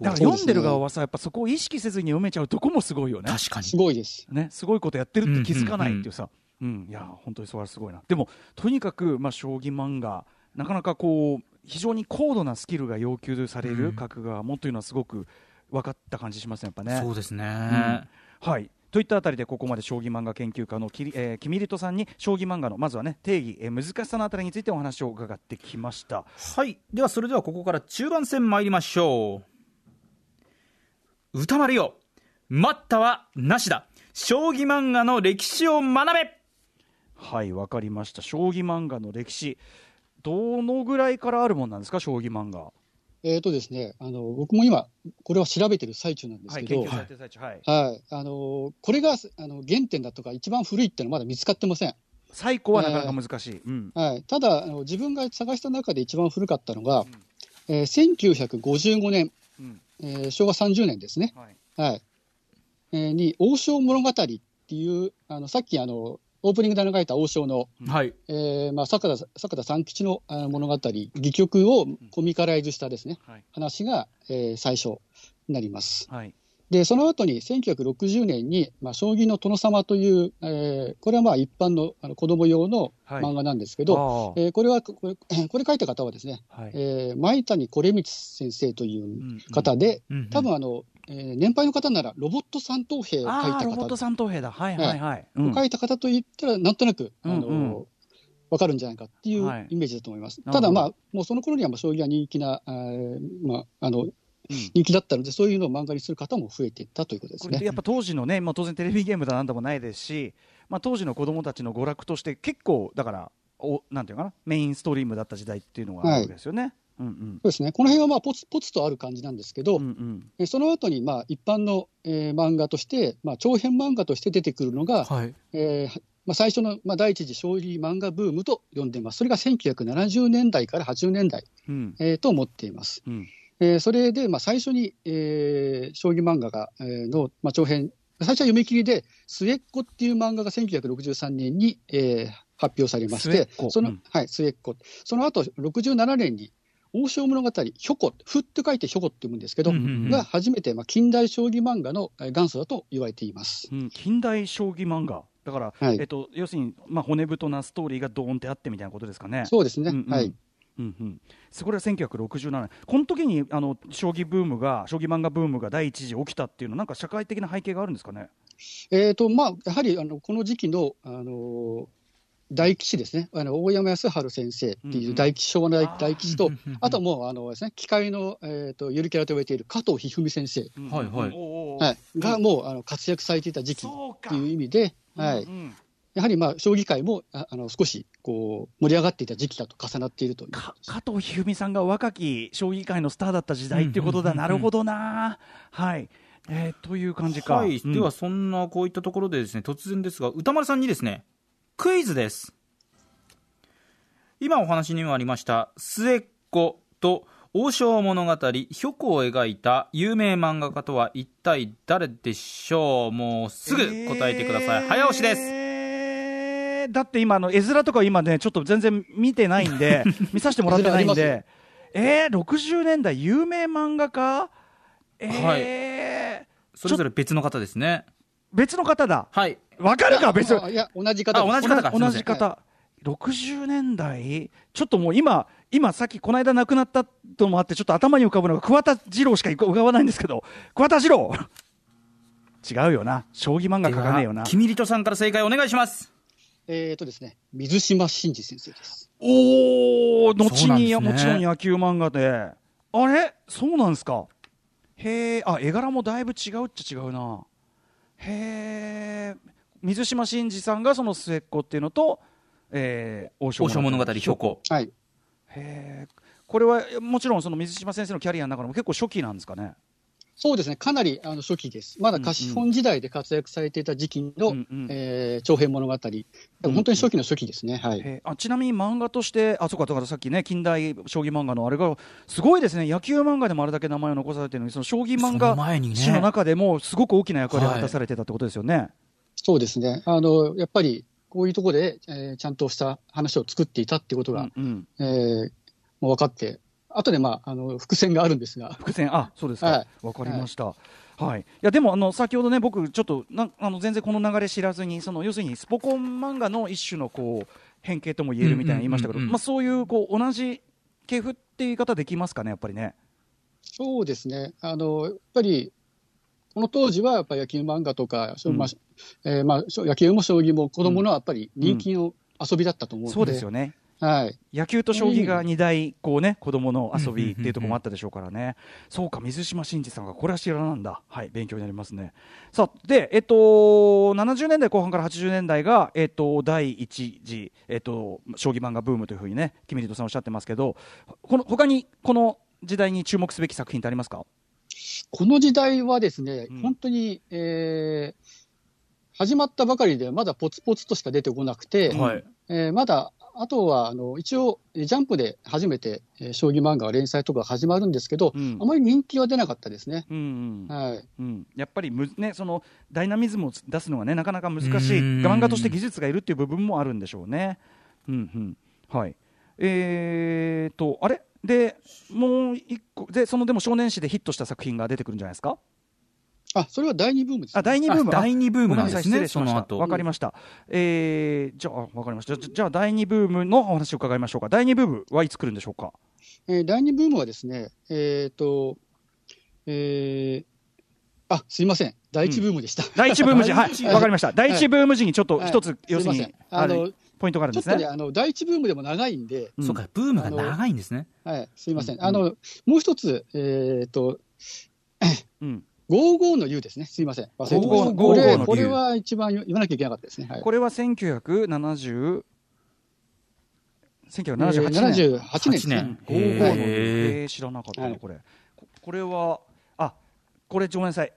だから読んでる側はさやっぱそこを意識せずに読めちゃうとこもすごいよね。確かに。す。ごいです。ね、すごいことやってるって気づかないっていうさ、うんいや本当にそれはすごいなでもとにかく、まあ、将棋漫画なかなかこう非常に高度なスキルが要求されるうん角画もというのはすごく分かった感じしますねやっぱね。そうですね。はいといったあたりでここまで将棋漫画研究家のきり、えー、キミリトさんに将棋漫画のまずはね定義、えー難しさのあたりについてお話を伺ってきましたはい。では、それではここから中盤戦参りましょう。歌丸よ、待ったはなしだ。将棋漫画の歴史を学べはいわかりました。将棋漫画の歴史どのぐらいからあるもんなんですか？将棋漫画。えーとですね、あの僕も今、これは調べてる最中なんですけど、はいあのこれがあの原点だとか、一番古いっていうのはまだ見つかってません。最高はなかなか難しい、うん。はい、ただあの、自分が探した中で一番古かったのが、えー1955年、うん。えー昭和30年ですね、はい。はい。えーに、王将物語っていう、あのさっきあのオープニングで流れた王将の、はい。えーまあ、坂田坂田三吉の物語、戯曲をコミカライズしたですね、はい。話が、えー最初になります。はい。で、その後に1960年に、まあ、将棋の殿様という、えーこれはまあ一般のあの子供用のはい。漫画なんですけど、あえーこれはこれ、(clears throat) これ書いた方はですね、あはい。えー前谷惟光先生という方で、うん。うん。多分あの、えー年配の方ならロボット三等兵を書いあたあロボット方、三等兵だはいはいはい、うん。書いた方といったら、なんとなく、あの、うん。うんわかるんじゃないかっていうはい。イメージだと思います。なるほど。ただまあ、もうその頃にはまあ将棋が人気な、あーまあ、あの、うん。人気だったので、そういうのを漫画にする方も増えていったということですね。やっぱ当時のね、まあ、当然テレビゲームだなんだもないですし、まあ、当時の子供たちの娯楽として結構だからおなんていうかなメインストリームだった時代っていうのがあるわけですよね。うんそうですね。この辺はまあポツポツとある感じなんですけど、うんうんその後にまあ一般の、えー漫画として、まあ、長編漫画として出てくるのが、はい。えーまあ、最初の、まあ、第一次将棋漫画ブームと呼んでいます。それが1970年代から80年代、うんえーと思っています。うんえーそれで、まあ、最初に、えー将棋漫画が、えーの、まあ、長編、最初は読み切りで、末っ子っていう漫画が1963年に、えー発表されましてその、うんはい、末っ子。その後、67年に、王将物語、ひょこ、ふって書いてひょこって読むんですけど、うんうんうんが初めて、まあ、近代将棋漫画のえー元祖だと言われています。うん近代将棋漫画だから、はいえっと、要するに、まあ、骨太なストーリーがドーンってあってみたいなことですかね。そうですね。うんうんはい。うんうん、そこれは1967年、この時にあの将棋ブームが、将棋漫画ブームが第一次起きたっていうのは、なんか社会的な背景があるんですかね？えーとまあ、やはりあのこの時期の、あの大吉ですね、あの大山康晴先生っていう大吉、昭和の大大吉とあともうあのです、ね、機械の、えー、とゆるキャラと言われている加藤一二三先生、はいはい。はい、がもうあの活躍されていた時期っていう意味で、はいうん。うんやはり、まあ、将棋界もああの少しこう盛り上がっていた時期だと重なっているとい加藤一二三さんが若き将棋界のスターだった時代っていうことだ、うんうんうんうん。なるほどな、はい、えーという感じか。はい、うん。ではそんなこういったところでですね突然ですが歌丸さんにですねクイズです。今お話にもありました末っ子と王将物語虚子を描いた有名漫画家とは一体誰でしょう？もうすぐ答えてください、早押しです。えーだって今あの絵面とか今ねちょっと全然見てないんで (laughs) 見させてもらってないんで。えー、60年代有名漫画家？えー。それぞれ別の方ですね。別の方だ。はいわかるか別あいや、同じ方同じ方か同じ方。60年代ちょっともう今今さっきこの間亡くなったともあってちょっと頭に浮かぶのが桑田二郎しか浮かばないんですけど桑田二郎。違うよな。将棋漫画で描かねえよな。はキミリトさんから正解お願いします。えっ、とですね、水島真司先生です。おお後そうなんですね。にもちろん野球漫画で。あれ？そうなんですか。へえあ絵柄もだいぶ違うっちゃ違うな。へえ水島新司さんがその末っ子っていうのと、えー、王将王将物語標高はい。これはもちろんその水島先生のキャリアの中でも結構初期なんですかね？そうですね、かなりあの初期です。まだ貸本時代で活躍されていた時期の、うんうん。えー長編物語。本当に初期の初期ですね。あちなみに漫画としてあそうかだからさっきね近代将棋漫画のあれがすごいですね。野球漫画でもあれだけ名前を残されてるのにその将棋漫画前にね。史の中でもすごく大きな役割を果たされてたってことですよね。そうですね。あの、やっぱり、こういうところで、えーちゃんとした話を作っていたっていうことが、うんうんえーもう分かって、後で、まあ、あの、伏線があるんですが、伏線あそうですかはわ、かりました。はい、いやでもあの先ほどね僕ちょっとなあの全然この流れ知らずにその要するにスポコン漫画の一種のこう変形とも言えるみたいな言いましたけど、まあそういうこう同じ系譜って言い方できますかねやっぱりね。そうですね。あの、やっぱり、この当時はやっぱり野球漫画とか、うん。まあえーまあ、野球も将棋も子供のやっぱり人気の遊びだったと思うので、そうですよね。はい。野球と将棋が2大こうね子供の遊びっていうところもあったでしょうからね、そうか水島新司さんがこれは知らなんだ。はい勉強になりますね。さあでえっと70年代後半から80年代がえっと第一次えっと将棋漫画ブームというふうにねキミリトさんおっしゃってますけどこの他にこの時代に注目すべき作品ってありますか？この時代はですね、うん。本当に、えー始まったばかりでまだポツポツとしか出てこなくて、はい。えーまだ、あとは、あの、一応、えージャンプで初めて、えー将棋漫画連載とか始まるんですけど、うん。あまり人気は出なかったですね。うんうん。はい。うん、やっぱりむ、ね、そのダイナミズムを出すのが、ね、なかなか難しいうん。漫画として技術がいるっていう部分もあるんでしょうね。うんうん。はい。えー、とあれ？でもう一個でそのでも少年誌でヒットした作品が出てくるんじゃないですか？あ、それは第二ブームです、あ第2ブーム。あ第二ブームなんんですね礼しました。その後。わかりました、えー、じゃあわかりました。じゃあ第2ブームのお話を伺いましょうか。第2ブームはいつ来るんでしょうか？えー第二ブームはですね、えっ、と、えーあ、すいません。第一ブームでした。第1ブーム時はい (laughs) わかりました。第1ブーム時にちょっとはい。一つ、要するにあのるポイントがあるんですねちょっとね、あの、第一ブームでも長いんで、うんそうかブームが長いんですねはい、すいません。うんあの、もう一つ、えっ、と、うん55の U ですね。すいません。忘れてま55した。のこれ、55の U これは一番言わなきゃいけなかったですね。はい。これは1970 1978年、78年ですね。8年55のへーえー知らなかったこれここれはあこれごめんなさい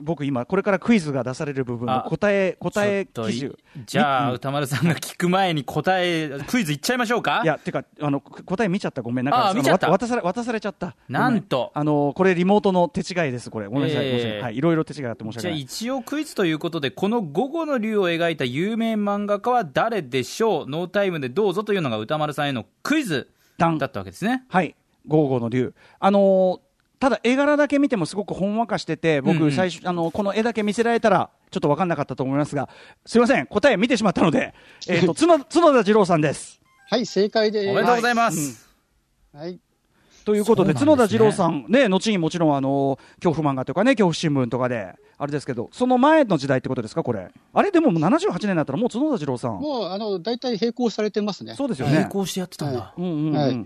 僕今これからクイズが出される部分のあ答え答えちょっとい記事じゃあ、うん歌丸さんが聞く前に答え (laughs) クイズいっちゃいましょうか？いやてかあのく答え見ちゃった？ごめん。なんかそのあ見ちゃった。わ渡され渡されちゃった。なんと。あのこれリモートの手違いですこれ。ごめんなさい、えー。はいいろいろ手違いあって申し訳ない。一応クイズということでこの午後の竜を描いた有名漫画家は誰でしょう？ノータイムでどうぞというのが歌丸さんへのクイズだったわけですね。はい、ゴーゴーの竜。あのーただ絵柄だけ見てもすごくほんわかしてて、うんうん僕最初、あのこの絵だけ見せられたらちょっと分かんなかったと思いますが、すいません、答え見てしまったので、えっ、と (laughs) 角角田二郎さんです。はい、正解です。おめでとうございます、うんはい。ということで、ね角田二郎さん、ね、後にもちろん、あの恐怖漫画とかね、恐怖新聞とかで、あれですけど、その前の時代ってことですか、これ。あれ、でももう78年だったら、もう角田二郎さん。もう、あの、大体並行されてますね。そうですよね。並行してやってたんだ。うんうんうんはい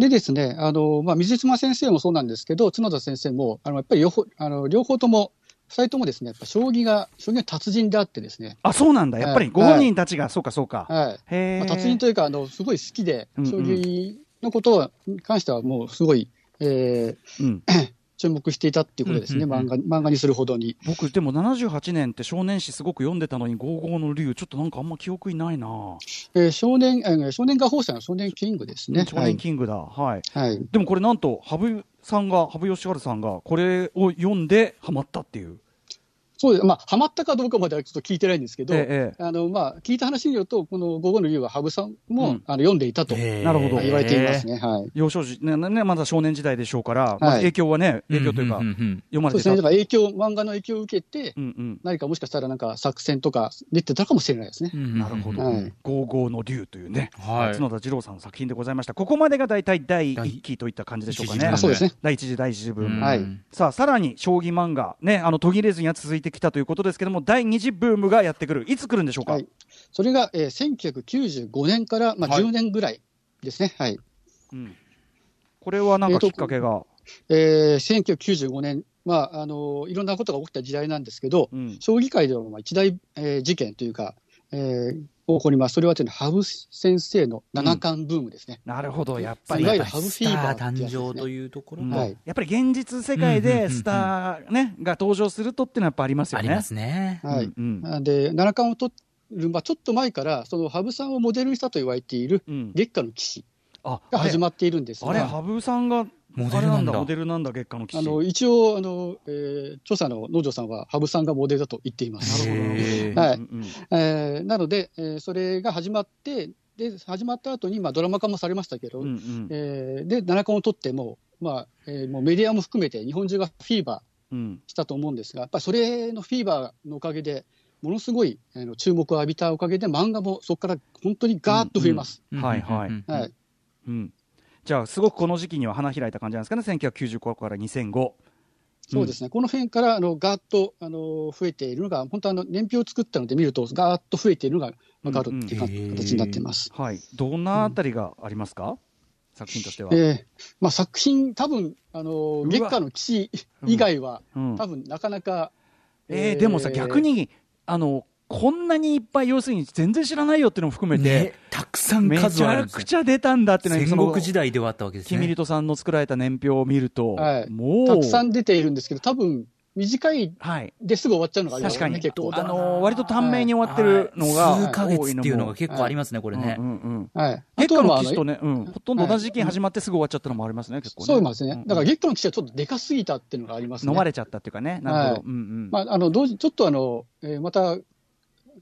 でですね、あの、まあ、水島先生もそうなんですけど、角田先生も、あの、やっぱり両方、あの、両方とも、二人ともですね、やっぱ将棋が、将棋の達人であってですね、あ、そうなんだ。やっぱりはいご本人たちが、そうかそうか。はい。まあ、達人というか、あの、すごい好きで将棋のことに関してはもうすごい、えーうん。(coughs) 注目していたっていうことですね、うんうんうん漫画、漫画にするほどに。僕、でも78年って少年誌すごく読んでたのに、ゴーゴーの竜、ちょっとなんかあんま記憶にないな。えー少年、えー少年画報社の少年キングですね。少年キングだ。はい。はい。はい。でもこれなんと、羽生さんが、羽生善治さんが、これを読んでハマったっていう。そうです。まあ、ハマったかどうかまではちょっと聞いてないんですけど、ええあの、まあ、聞いた話によると、この午後の竜は羽生さんも、うんあの読んでいたと、へーなるほど言われていますね。はい。幼少時、ね、ね、まだ少年時代でしょうから、まあ、はい影響はね、影響というか、読まれてた。そうですね。だから影響、漫画の影響を受けて、うんうん。何かもしかしたらなんか作戦とか出てたかもしれないですね。うんうんうんなるほど。はいゴーゴーの竜というね、はい角田二郎さんの作品でございました。ここまでが大体第第一期といった感じでしょうかねそうですね。第一次、第一次分。うんはいさあ、さらに将棋漫画、ね、あの途切れずには続いてきたということですけども、第二次ブームがやってくる、いつ来るんでしょうか？はい。それが、えー、1995年から、まあ、はい10年ぐらいですね。はい。うんこれはなんかきっかけが、えー、1995年、まあ、あのいろんなことが起きた時代なんですけど、うん将棋界ではまあ一大、えー事件というか、えー起こります。それはというのは羽生先生の七冠ブームですね。なるほど、やっぱりいわゆるハブフィーバーってスター誕生というところうん。もはい。やっぱり現実世界でスター、ね、が登場するとっていうのはやっぱありますよね。ありますね。はい。うんうん。で、七冠を取る、まあ、ちょっと前から、その羽生さんをモデルにしたと言われているうん。月下の騎士あが始ままっているんですが、あれ、羽生さんが、モデルなんだ。モデルなんだ、月下の騎士。あの一応あの、えー著者の農場さんは羽生さんがモデルだと言っています。なるほどはい。うんうんえーなので、えーそれが始まって、で始まった後にまあドラマ化もされましたけど、うんうん。えーで七冠を取っても、まあえーもうメディアも含めて日本中がフィーバーうん。したと思うんですが、やっぱりそれのフィーバーのおかげで、ものすごいあの注目を浴びたおかげで、漫画もそこから本当にガーッと増えます。うんはいはい。うん。はい。うんじゃあ、すごくこの時期には花開いた感じなんですかね、1995から2005。そうですね、この辺からあのガーッとあの増えているのが、本当あの、年表を作ったので見ると、ガーッと増えているのが分かるっていう形になっています。はい、どんなあたりがありますか、作品としては。えーまあ、作品、多分あのわ。月下の騎士以外は、うん。多分なかなか、えーでもさ、逆にあのこんなにいっぱい、要するに全然知らないよっていうのも含めて、ね、たくさんめ数ちゃはある。んですねくちゃ出たんだっていうのは戦国時代ではあったわけですね。キミリトさんの作られた年表を見ると、はい。もうたくさん出ているんですけど、多分短いはい、ですぐ終わっちゃうのがありますよね、確かに、結構。あの割と短命に終わってるのが数ヶ月っていうのが結構ありますね、これね。うん。うんうん。はい、あ月下のの騎士とね、うん、ほとんど同じ時期に始まってすぐ終わっちゃったのもありますね、結構ね。そうですね、だからうん月下の騎士はちょっとでかすぎたっていうのがありますね。飲まれちゃったっていうかね、なるほど。はい。うんうん。まあ、あの同時ちょっとあの、えーまた、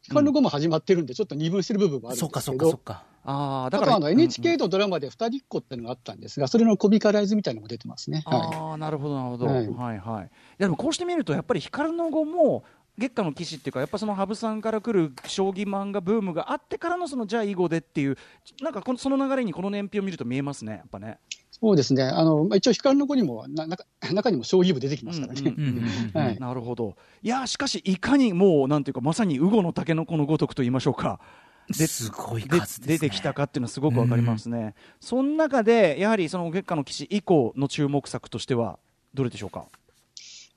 光の後も始まってるんで、ちょっと二分してる部分もあるんそっかですけどそっかそっ、か。ああ、だから。あの NHK のドラマで二人っ子っていうのがあったんですが、それのコミカライズみたいなのも出てますね。はいああ、なるほど、なるほど。は、はいいはい、でもこうして見ると、やっぱり光の後も、月下の騎士っていうか、やっぱその羽生さんから来る将棋漫画ブームがあってからの、そのじゃあ囲碁でっていう、なんかこのその流れにこの年表を見ると見えますね、やっぱね。そうですね、あのまあ、一応、光の子にもな中 (laughs) 中にも将棋部出てきますからね。なるほど。いや、しかし、いかにもう、なんていうか、まさにウゴのタケノコのごとくと言いましょうか。ですごいで数ですね。出てきたかっていうのはすごくわかりますね。その中で、やはりその月下の騎士以降の注目作としては、どれでしょうか？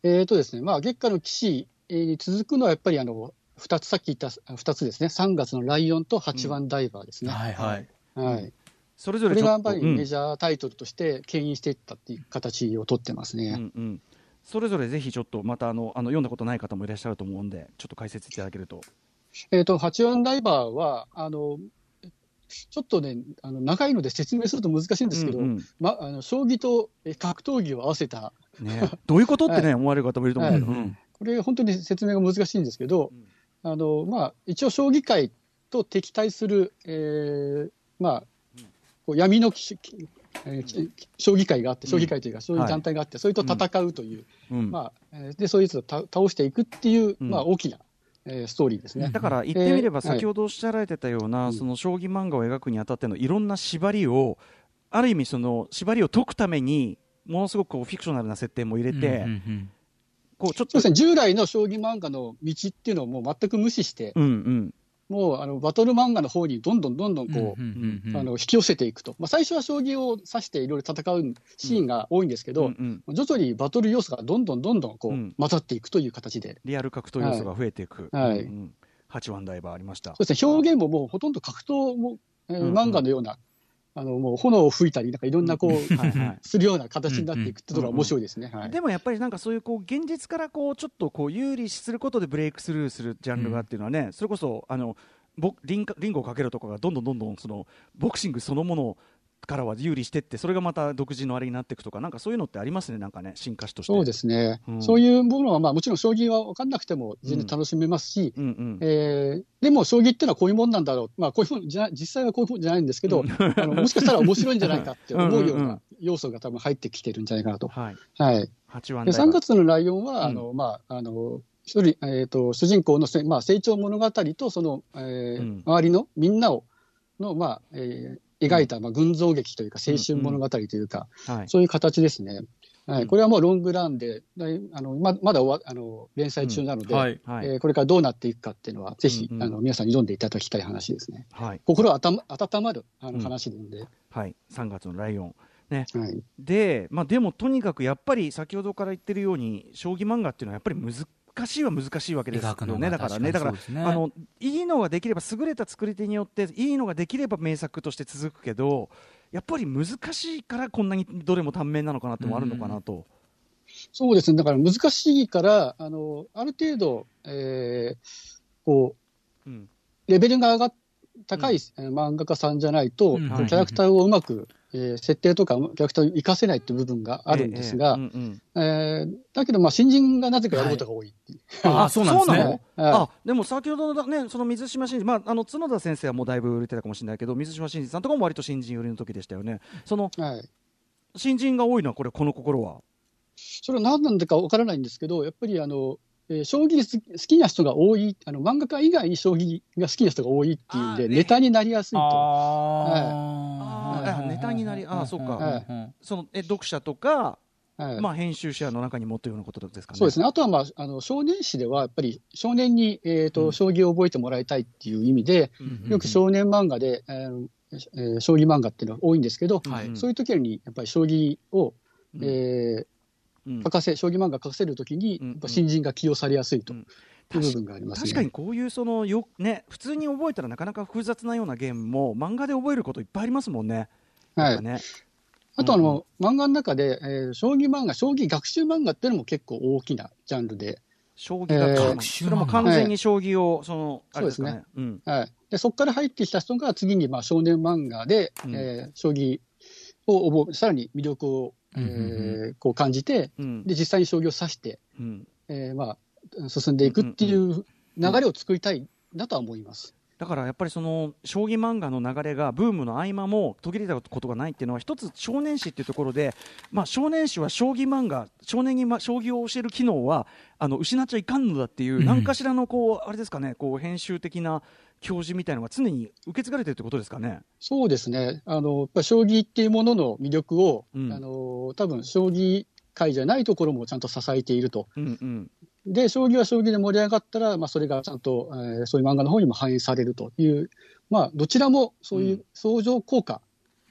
えーとですね、まあ、月下の騎士に続くのはやっぱりあの2つ、さっき言った2つですね、3月のライオンと8番ダイバーですね。はいはい。はいそれぞこれがやっぱりメジャータイトルとして牽引していったっていう形を取ってますね。うんうん、それぞれぜひちょっとまたあのあの読んだことない方もいらっしゃると思うんでちょっと解説いただけると。えー、と8番ダイバーはあのちょっとねあの長いので説明すると難しいんですけど、うんうん。ま、あの将棋とえ格闘技を合わせた。ね、どういうことってね、(laughs) 思われる方もいると思うけど、はい。うん。これ本当に説明が難しいんですけど、あのまあ、一応将棋界と敵対する、えーまあ、こう闇のきえーき将棋界があって、将棋界というか、そういう団体があって、それと戦うという、うん。まあえーでそういう人をた倒していくっていう、うん。まあ、大きな、えーストーリーですね。だから言ってみれば、えーはい。先ほどおっしゃられてたような、うん。その将棋漫画を描くにあたってのいろんな縛りをある意味その縛りを解くためにものすごくこうフィクショナルな設定も入れて、こうちょっとそうですね、従来の将棋漫画の道っていうのをもう全く無視して、うんうんもうあのバトル漫画の方にどんどんどんどんうんこう、うんうんうんあの引き寄せていくと、まあ、最初は将棋を指していろいろ戦うシーンが多いんですけど、うんうん。徐々にバトル要素がどんどんどんどんこう、うん。混ざっていくという形で、リアル格闘要素が増えていく、はい。うんうん。八番ダイバーありました。そうですね、表現ももうほとんど格闘も、えー漫画のような、あのもう炎を吹いたり、なんかいろんなこう、するような形になっていくっていうところが面白いですね。はい。でもやっぱりなんかそういうこう現実からこうちょっとこう有利することでブレイクスルーするジャンルがっていうのはね、それこそあのボリンカリンゴをかけるとかがどんどんどんどんそのボクシングそのものからは有利してってそれがまた独自のあれになっていくとかなんかそういうのってありますねなんかね進化しとして。そうですね、うん。そういうものは、まあ、もちろん将棋は分かんなくても全然楽しめますし、うん。うん。えーでも将棋っていうのはこういうもんなんだろう、まあ、こういうもんじゃ実際はこういうもんじゃないんですけど、あのもしかしたら面白いんじゃないかって思うよううんうんうんな要素が多分入ってきてるんじゃないかなと。はい。はい、で3ダイバー月のライオンは、うん。あのまあ、あの一人、えー、と主人公のせ、まあ、成長物語とその、えーうん。周りのみんなをの、まあえー描いた、まあ、群像劇というか青春物語というか、はい。そういう形ですね。はい、うん。これはもうロングランで、あのままだ終わあの連載中なので、はいはい、えーこれからどうなっていくかっていうのは、ぜひ、うんうん。あの皆さんに読んでいただきたい話ですね。はい。心温ま温まるあうん。の話なんで、はい。3月のライオン。ね。はい、でまあでもとにかくやっぱり先ほどから言ってるように将棋漫画っていうのはやっぱり難しいは難しいわけですよね。がだからねだからね。あのいいのができれば優れた作り手によっていいのができれば名作として続くけどやっぱり難しいからこんなにどれも短命なのかなってのもあるのかなと、そうですね、だから難しいから、あのある程度、えーこうん。う、レベルが上がっ高い、えー漫画家さんじゃないと、うん。キャラクターをうまく、えー設定とかキャラクターを活かせないっていう部分があるんですが、ええだけど、まあ、新人がなぜかやることが多いっていう。あそうなんですね。(laughs) のはいあでも先ほどのねその水島新司、まあ、あの角田先生はもうだいぶ売れてたかもしれないけど水島新司さんとかも割と新人寄りの時でしたよね。そのはい。新人が多いのはこれこの心は？それは何なんだかわからないんですけど、やっぱりあの、えー将棋好きな人が多い、あの漫画家以外に将棋が好きな人が多いっていうんで、ね。ネタになりやすいと。あー。あーネタになりあーそうか。はい。そのえ読者とか、はい。まあ、編集者の中にもというようなことですかね。そうですね、あとは、まあ、あの少年誌では、やっぱり少年に、えーとうん。将棋を覚えてもらいたいっていう意味で、うんよく少年漫画で、えーえー将棋漫画っていうのが多いんですけど、はい。うんそういう時にやっぱり将棋を、うん。えーうん書かせ、将棋漫画書かせるときに、うん。やっぱ新人が起用されやすいと部分がありますね。確かにこういうそのよ、ね、普通に覚えたらなかなか複雑なようなゲームも漫画で覚えることいっぱいありますもんね。はい。ね。あとあの、漫画の中で、えー将棋漫画、将棋学習漫画っていうのも結構大きなジャンルで、将棋学習えー学習それも完全に将棋をその、あれですかね。うん。はい、でそこから入ってきた人が次にまあ少年漫画で、うん。えー将棋を覚え、さらに魅力を、えーこう感じて、うん。で実際に将棋を指して、うん。えーまあ、進んでいくっていう流れを作りたいなとは思います。だからやっぱりその将棋漫画の流れがブームの合間も途切れたことがないっていうのは一つ少年誌っていうところで、まあ、少年誌は将棋漫画少年にま将棋を教える機能はあの失っちゃいかんのだっていううん。何かしらのこうあれですかねこう編集的な教授みたいなのが常に受け継がれてるってことですかね？そうですね。あの、やっぱり将棋っていうものの魅力を、うんあの、多分将棋界じゃないところもちゃんと支えていると。うんうんで、将棋は将棋で盛り上がったら、まあ、それがちゃんと、えーそういう漫画の方にも反映されるという、まあ、どちらもそういう相乗効果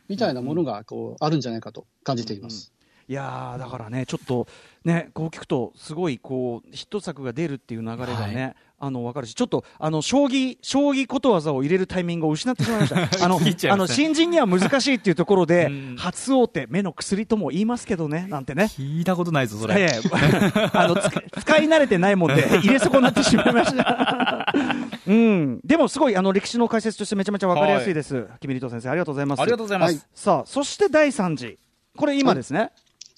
みたいなものが、こう、あるんじゃないかと感じています。いやーだからね、ちょっとね、こう聞くと、すごいこうヒット作が出るっていう流れがね、あの分かるし、ちょっとあの将棋将棋ことわざを入れるタイミングを失ってしまいました。(laughs) あのあの新人には難しいっていうところでうん、初大手、目の薬とも言いますけどね、(laughs) なんてね。聞いたことないぞ、それ。ええあの使使い慣れてないもんで (laughs) 入れ損なってしまいました。うん、でもすごいあの歴史の解説としてめちゃめちゃ分かりやすいです。キミリト先生ありがとうございます。ありがとうございます。はいさあそして第3次これ今ですね。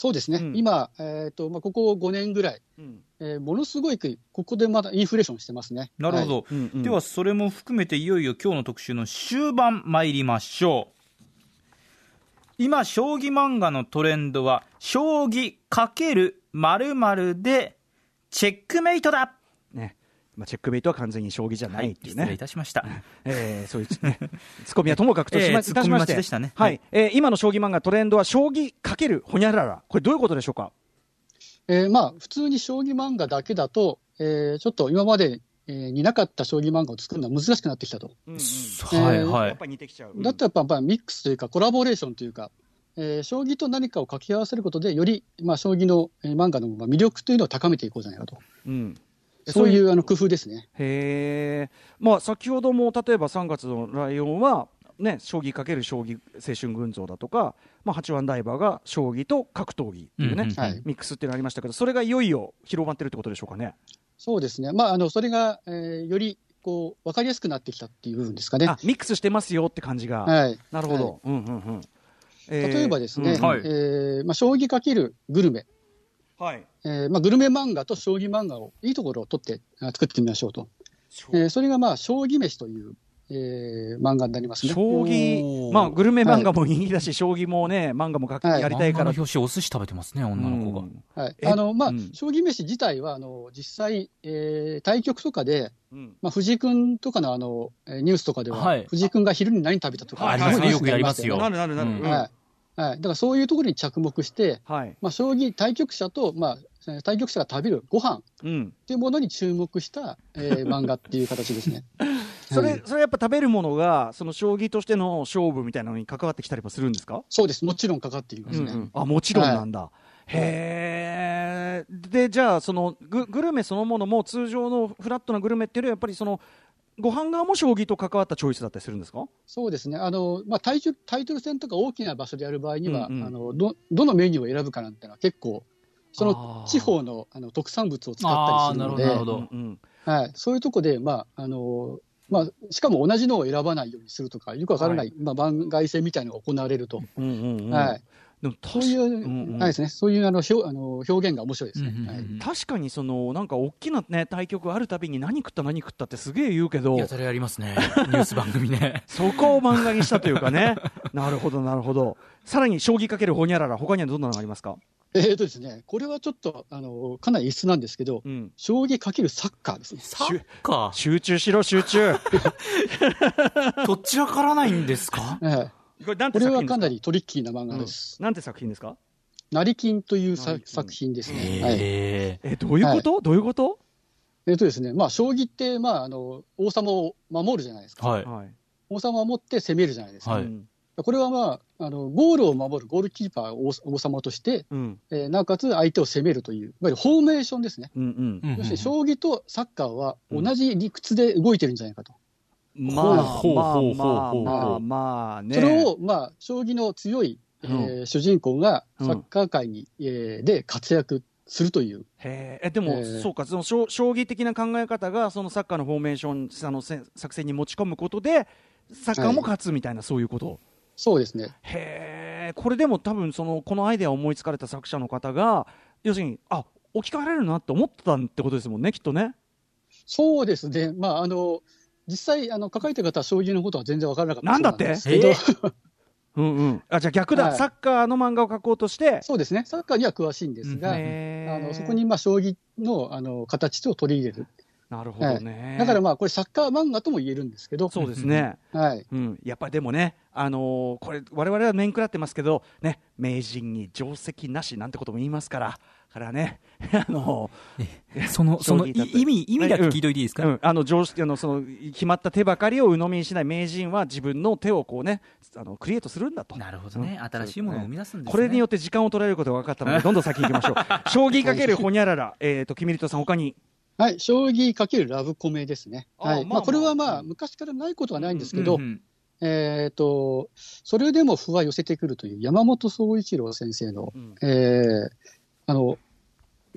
そうですね。うん。今、えっ、と、まあ、ここ5年ぐらい、うん。えーものすごい、ここでまだインフレーションしてますね。なるほど、うんうん。ではそれも含めていよいよ今日の特集の終盤参りましょう。今将棋漫画のトレンドは将棋×〇〇でチェックメイトだ。ね、まあ、チェックメイトは完全に将棋じゃないっていうね、失礼いたしました。(laughs) えーそういう、ね、(laughs) ツッコミはともかくとしま,、えーいたしましてね。ははい。いえー今の将棋漫画トレンドは将棋かけるほにゃらら。これどういうことでしょうか？えーまあ、普通に将棋漫画だけだと、えーちょっと今まで、えーになかった将棋漫画を作るのは難しくなってきたと。うんうん。はいはい。やっぱ。り似てきちゃう、だったらやっぱやっぱミックスというか、コラボレーションというか、えー将棋と何かを掛け合わせることで、より、まあ、将棋の、えー漫画のまあ魅力というのを高めていこうじゃないかと。うんそういうあの工夫ですね。へえ、まあ、先ほども例えば3月のライオンは、ね、将棋かける将棋青春群像だとか、まあ、八番ダイバーが将棋と格闘技っていうね、うんうんはいミックスっていうのありましたけど、それがいよいよ広まってるってことでしょうかね。そうですね。まあ、あの、それが、えーより、こう、わかりやすくなってきたっていう部分ですかね。あミックスしてますよって感じが、はい。なるほど、うんうんうんえー例えばですね、うんはいえーまあ、将棋かけるグルメ、はい、えーまあ、グルメ漫画と将棋漫画をいいところを取ってあ作ってみましょうと。えーそれが、まあ、将棋飯という、えー漫画になりますね。将棋、まあ、グルメ漫画も人気だし、将棋もね、漫画もやりたいから、漫画の表紙お寿司食べてますね、女の子が。うん。はい。えあの、まあ、うん。将棋飯自体は、あの、実際、えー対局とかで、うん。まあ、藤井君とかのあの、えーニュースとかでは、はい。藤井君が昼に何食べたとか、ありますね。よくやりますよ。なるなるなる、はい。はい。だからそういうところに着目して、はいまあ、将棋対局者と、まあ、えー対局者が食べるご飯っうん、ていうものに注目した、えー (laughs) 漫画っていう形ですね。それ、はいそれやっぱ食べるものが、その将棋としての勝負みたいなのに関わってきたりもするんですか、そうです。もちろんかかっていますね。あもちろんなんだ。へえ、で、じゃあ、そのググルメそのものも、通常のフラットなグルメっていうよりは、やっぱりその、ご飯側も将棋と関わったチョイスだったりするんですか？そうですね。あの、まあ、タイトルタイトル戦とか大きな場所でやる場合には、うんうん。あの、ど、どのメニューを選ぶかなんてのは結構、そあのー。地方のあの特産物を使ったりするので、なるほど。うんうん。はい、そういうとこで、まあ、あの、まあ、しかも同じのを選ばないようにするとか、よくわからない、まあ、番外戦みたいなのが行われると。うんうんうん。はい。でもそういう、うんうん。はいですね。そういうあの表あの表現が面白いですね。うんうんうん。はい。確かにそのなんか大きなね対局あるたびに何食った何食ったってすげえ言うけどやたらやりますね、ニュース番組ね。(laughs) そこを漫画にしたというかね。なるほどなるほど。さらに将棋かけるほにゃらら他にはどんなのがありますか？えーとですね、これはちょっと、あの、かなり異質なんですけど、うん。将棋かけるサッカーですね。サッカ集中しろ集中。ー、(laughs) どちらからないんですか？はいこれなんこれはかかなりトリッキーな漫画です。なんて作品ですか？成金という作品ですね。はい。へえどういうこと、どういうこと？えっ、とですね、まあ、将棋って、まあ、あの、王様を守るじゃないですか。ーはい。はい王様を守って攻めるじゃないですか。はいうんこれはまあ、あの、ゴールを守るゴールキーパーを王王様として、うんえーなおかつ相手を攻めるという、いわゆるフォーメーションですね。うんうんうんうん要するに、将棋とサッカーは同じ理屈で動いてるんじゃないかと。まあほうまあまあまあまあねそれを、まあ、将棋の強い、えー主人公がサッカー界に、えーで活躍するという。へえでも、そうかその将将棋的な考え方がそのサッカーのフォーメーションあの作戦に持ち込むことでサッカーも勝つみたいな、そういうことそうですね。へえこれでも多分そのこのアイデアを思いつかれた作者の方が要するにあ置き換えられるなって思ったってことですもんねきっとねそうですね。まあ、あの、実際、あの、書かれてる方は将棋のことは全然わからなかった。なんだって？そうなんうんうん。あじゃあ逆だ、はい。サッカーの漫画を描こうとして？そうですね。サッカーには詳しいんですが、へー。あのそこに、まあ、将棋の、あの、形を取り入れる。なるほどね、だからまあ、これサッカー漫画とも言えるんですけど、そうですね、はい。うん、やっぱりでもね、あのーこれ、我々は面食らってますけど、ね、名人に定石なしなんてことも言いますから、からね、(laughs) あのその、(laughs) その、意味、意味だけ聞いといていいですか、ーうん、あの常識あのその決まった手ばかりを鵜呑みにしない名人は自分の手をこうね、あのクリエイトするんだと。なるほどね。うん新しいものを生み出すんですね。これによって時間を取られることが分かったので、どんどん先行きましょう。(laughs) 将棋かけるほにゃらら、えっ、と、キミリトさん、他に。はい。将棋かけるラブコメですね。はい。あまあこれはまあ、昔からないことはないんですけど、うんうんえっ、と、それでも歩は寄せてくるという山本宗一郎先生の、うんえーあの、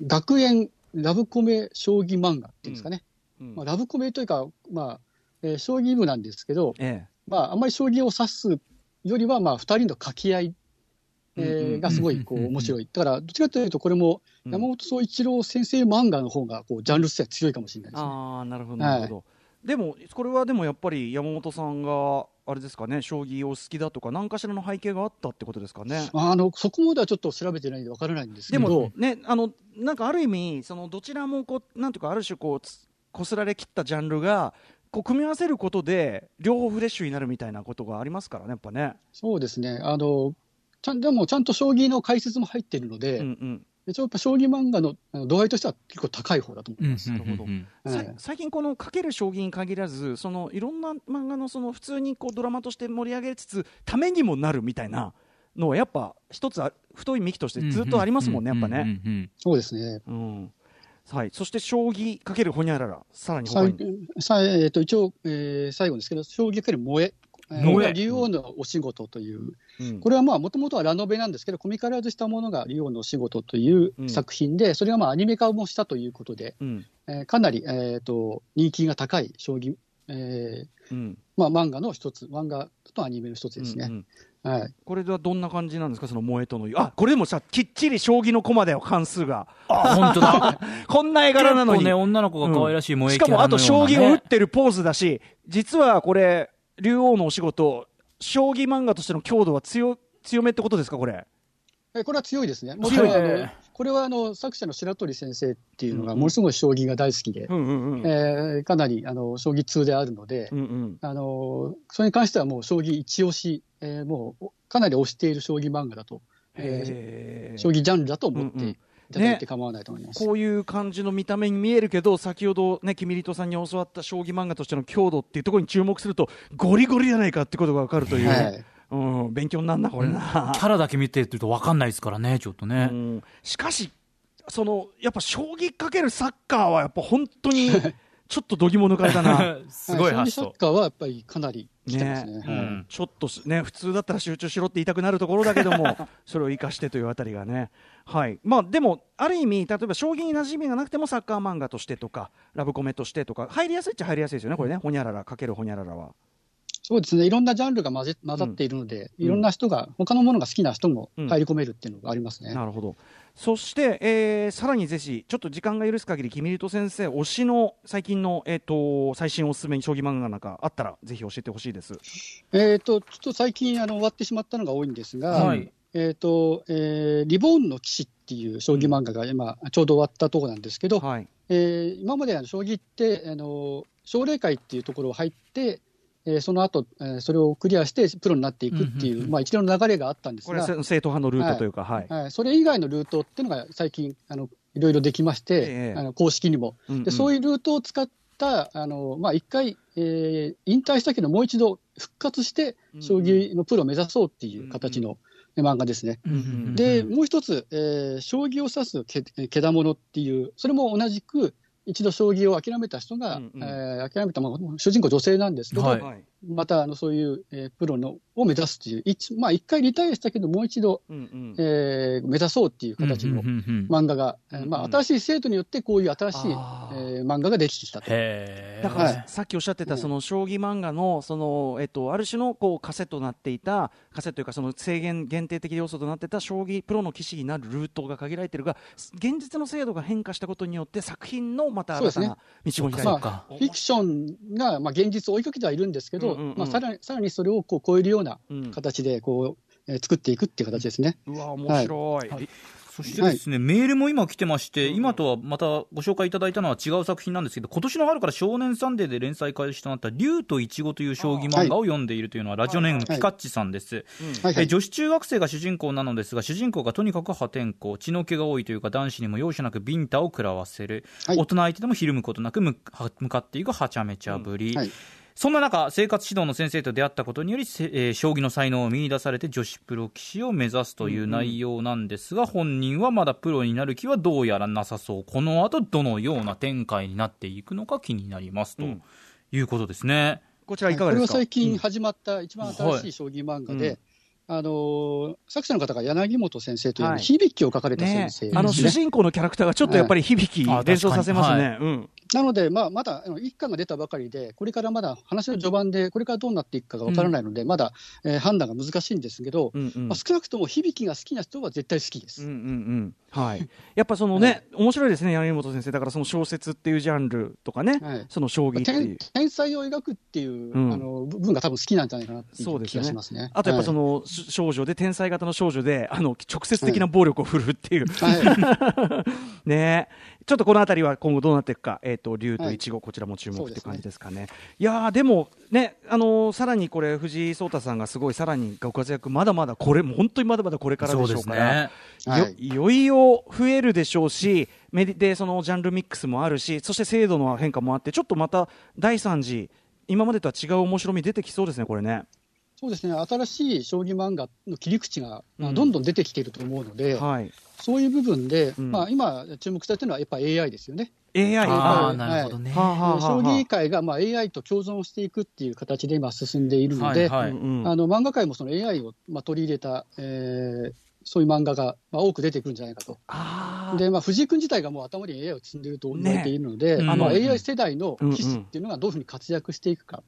学園ラブコメ将棋漫画っていうんですかね。うんまあ、ラブコメというか、まあ、えー将棋部なんですけど、えまあ、あんまり将棋を指すよりは、まあ、二人の掛け合い、えーがすごい、こう、面白い。だから、どっちかというと、これも、え山本宗一郎先生漫画の方が、こう、ジャンルとしては強いかもしれないですね。ああ、なるほど、なるほど。でも、これはでもやっぱり山本さんが、あれですかね、将棋を好きだとか、何かしらの背景があったってことですかね。あの、そこまではちょっと調べてないんでわからないんですけど、でもね、あのなんかある意味、そのどちらもこう、なんていうか、ある種こう、つこすられきったジャンルがこう組み合わせることで両方フレッシュになるみたいなことがありますからねやっぱね。そうですね。あの、ちゃん、でもちゃんと将棋の解説も入っているので、うんうん一応やっぱ将棋漫画のあの度合いとしては結構高い方だと思います。なるほどさはい最近このかける将棋に限らずそのいろんな漫画のその普通にこうドラマとして盛り上げつつためにもなるみたいなのはやっぱ一つあ太い幹としてずっとありますもんねやっぱね。ね。そうですね。うんはい、そして将棋かけるほにゃららさらに他さにさえっと一応、えー最後ですけど、将棋かける萌え。えー萌えこれは竜王のお仕事という、うん。これはまあもともとはラノベなんですけど、コミカライズしたものが竜王のお仕事といううん。作品で、それがまあアニメ化もしたということで、うん。えーかなり、えー、と人気が高い将棋、えーうん。まあ、漫画の一つ、漫画とアニメの一つですね。うんうん。はい、これではどんな感じなんですか？その萌えとのあこれでもさきっちり将棋の駒だよ関数が。あ、本当だ。(laughs) こんな絵柄なのに、結構ね、女の子が可愛らしい萌えしかもあと将棋を打っってるポーズだし実はこれ竜王のお仕事将棋漫画としての強度は強強めってことですかこれ？えこれは強いですね。もちろん、あのこれはあの作者の白鳥先生っていうのが、ものすごい将棋が大好きで、うんうんうん。えーかなりあの将棋通であるので、うんうん。あのそれに関してはもう将棋一押し、えーもうかなり推している将棋漫画だと、えへー。ー将棋ジャンルだと思っていただいて構わないと思います。こういう感じの見た目に見えるけど先ほどねキミリトさんに教わった将棋漫画としての強度っていうところに注目するとゴリゴリじゃないかってことが分かるという、はいうん、勉強になるなこれな、キャラだけ見てると分かんないですからね、ちょっとねう。んしかしそのやっぱ将棋かけるサッカーはやっぱ本当に (laughs) ちょっと度肝抜かれたな。(laughs) すごいはい発想。将棋サッカーはやっぱりかなりね。ね。はい。うんちょっとすね普通だったら集中しろって言いたくなるところだけども (laughs) それを生かしてというあたりがね。はい。まあでもある意味例えば将棋に馴染みがなくてもサッカー漫画としてとかラブコメとしてとか入りやすいっちゃ入りやすいですよねこれね。ほにゃららかけるほにゃららはそうですね、いろんなジャンルが混ぜ混ざっているので、うんいろんな人が、他のものが好きな人も入り込めるっていうのがありますね。なるほど。そして、えーさらにぜひちょっと時間が許す限り君リト先生推しの最近の、えー、と最新おすすめに将棋漫画なんかあったらぜひ教えてほしいです。えっ、と、ちょっと最近あの終わってしまったのが多いんですが、はい。えっ、と、えーリボーンの騎士っていう将棋漫画が今、ちょうど終わったところなんですけど、はい。えー今まであの将棋って、あの奨励会っていうところを入って、えーその後、えーそれをクリアしてプロになっていくっていう、うんうんうん。まあ、一連の流れがあったんですが、これはせ正統派のルートというかはい、はい、それ以外のルートっていうのが最近あのいろいろできまして、ええ。あの公式にも。うんうん。でそういうルートを使った、あのまあ、一回、えー引退したけど、もう一度復活して、将棋のプロを目指そうっていう形の漫画ですね。うんうんうん。で、もう一つ、えー将棋を指すけけだものっていう、それも同じく、一度将棋を諦めた人が、うんうん。えー諦めた、まあ、主人公女性なんですけど、はい。はい。またあのそういう、えープロのを目指すっていう、一まあ、一回リタイアしたけど、もう一度、うんうん。えー目指そうっていう形のうんうんうん漫画が、えーまあ、うん。新しい生徒によってこういう新しい、えー漫画ができてきたと。だから、はい。さっきおっしゃってたうん。その将棋漫画のその、えっと、ある種のこう枷となっていた枷というかその制限限定的要素となってた将棋プロの棋士になるルートが限られているが現実の制度が変化したことによって作品のまた新たな道も開いたそうか。フィクションが、まあ、現実を追いかけてはいるんですけど、うんうんうん。まあ、さらにさらにそれをこう超えるようなうん。形でこう、えー作っていくっていう形ですね。うわ面白い、はいそしてですね、メールも今来てまして、今とはまたご紹介いただいたのは違う作品なんですけど、今年の春から少年サンデーで連載開始となった、竜とイチゴという将棋漫画を読んでいるというのは、ラジオネームのピカッチさんです。はいはい。え女子中学生が主人公なのですが、主人公がとにかく破天荒、血の気が多いというか、男子にも容赦なくビンタを食らわせる、はい。大人相手でもひるむことなく向かっていくはちゃめちゃぶり。はいそんな中、生活指導の先生と出会ったことにより、せえー将棋の才能を見出されて女子プロ棋士を目指すという内容なんですが、本人はまだプロになる気はどうやらなさそう。この後どのような展開になっていくのか気になりますとうん。いうことですね。こちらいかがですか？最近始まった一番新しい将棋漫画で、はいあのー作者の方が柳本先生という、はい。響きを書かれたね先生ですね。あの主人公のキャラクターがちょっとやっぱり響きはい連想させますあね、うんなので、まあ、まだあの一巻が出たばかりで、これからまだ話の序盤で、これからどうなっていくかがわからないので、まだ、えー判断が難しいんですけど、うんうん。まあ、少なくとも響きが好きな人は絶対好きです。うんうんうんはい、(laughs) やっぱそのね、面白いですね、柳本先生、だからその小説っていうジャンルとかね、はい。その将棋ってい天う、天才を描くっていう、うん。あの部分が多分好きなんじゃないかなっていう気そうですよね。がしますね。あとやっぱその、の、し少女で、天才型の少女で、あの直接的な暴力を振るうっていう、はい、(laughs) ねちょっとこのあたりは今後どうなっていくか、えー、と竜とい。ちご、こちらも注目って感じですかね。いやでもね、あのー、さらにこれ、藤井聡太さんがすごい、さらにご活躍、まだまだこれ、本当にまだまだこれからでしょうから、ね。はい、いよいよ増えるでしょうし、メディでそのジャンルミックスもあるし、そして制度の変化もあって、ちょっとまた第3次、今までとは違う面白み出てきそうですね、これね。そうですね、新しい将棋漫画の切り口が、まあ、どんどん出てきていると思うので、うんはい、そういう部分で、うん、まあ、今、注目されてるのはやっぱり AI ですよね。AI、あなるほどね、はい、将棋界がまあ AI と共存していくっていう形で今、進んでいるので、はいはい、あの漫画界もその AI をまあ取り入れた、えー、そういう漫画がまあ多く出てくるんじゃないかと。で、まあ、藤井君自体がもう頭に AI を積んでいると言われているので、ね。あ、AI 世代の棋士っていうのがどういうふうに活躍していくか、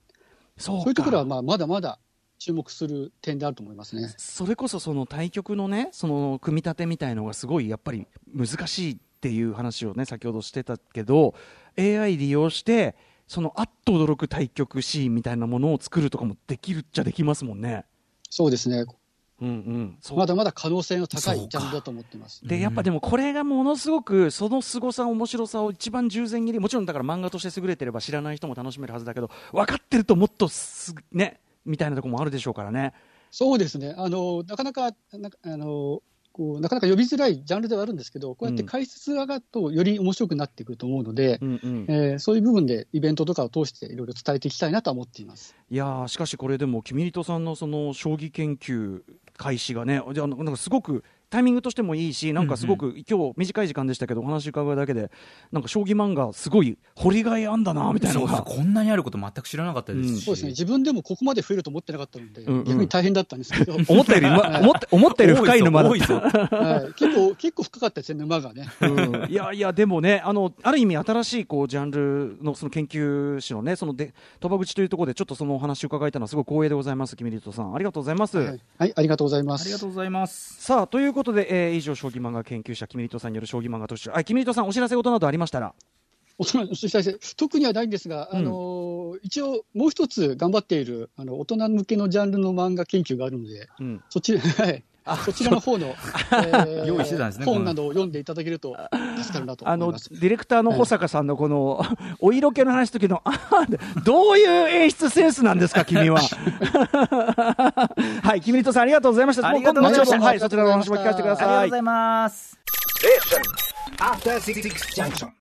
うん、そういうところはまあまだまだ注目する点であると思いますね。それこそその対局のねその組み立てみたいのがすごいやっぱり難しいっていう話をね先ほどしてたけど AI 利用してそのあっと驚く対局シーンみたいなものを作るとかもできるっちゃできますもんね。そうですね。うんうん、まだまだ可能性の高いジャンルだと思ってます。でやっぱでもこれがものすごくその凄さ面白さを一番従前にもちろんだから漫画として優れてれば知らない人も楽しめるはずだけど分かってるともっとすねみたいなところもあるでしょうからね。そうですね。あのなかなかなあのこうなかなか呼びづらいジャンルではあるんですけど、こうやって解説ががとより面白くなってくると思うので、うんうん、えー、そういう部分でイベントとかを通していろいろ伝えていきたいなと思っています。いやしかしこれでも、キミリトさんのその将棋研究開始がね、じゃなんかすごくタイミングとしてもいいし、なんかすごく、うんうん、今日短い時間でしたけど、お話伺うだけで、なんか将棋漫画、すごい掘りがいあんだなみたいなこんなにあること全く知らなかったです、うん、そうですね、自分でもここまで増えると思ってなかったので、うん。うん、逆に大変だったんですけど、思ったより、ま、思って思ったより深い沼だった、はい、結構、結構深かったですね、沼がね。うん、いやいや、でもね、あのある意味、新しいこうジャンルのその研究士のね、そので鳥羽口というところで、ちょっとそのお話を伺えたのは、すごい光栄でございます、キミリトさん、ありがとうございます。はい、はい、ありがとうございます。ありがとうございます。さあということで、えー、以上将棋漫画研究者、キミリトさんによる将棋漫画特集、あキミリトさん、お知らせ事などありましたら？お知らせ特にはないんですが、うん、あの一応、もう一つ頑張っているあの大人向けのジャンルの漫画研究があるので、うん、そっち、はい、そちらの方の、えー、用意してたんですね本などを読んでいただけると助かるなとあのディレクターの保坂さんのこの、はい、お色気の話の時の (laughs) どういう演出センスなんですか君は。(laughs) はい君とさんありがとうございました。ありがとうございました。はいそちらのお話も聞かせてください。ありがとうございます.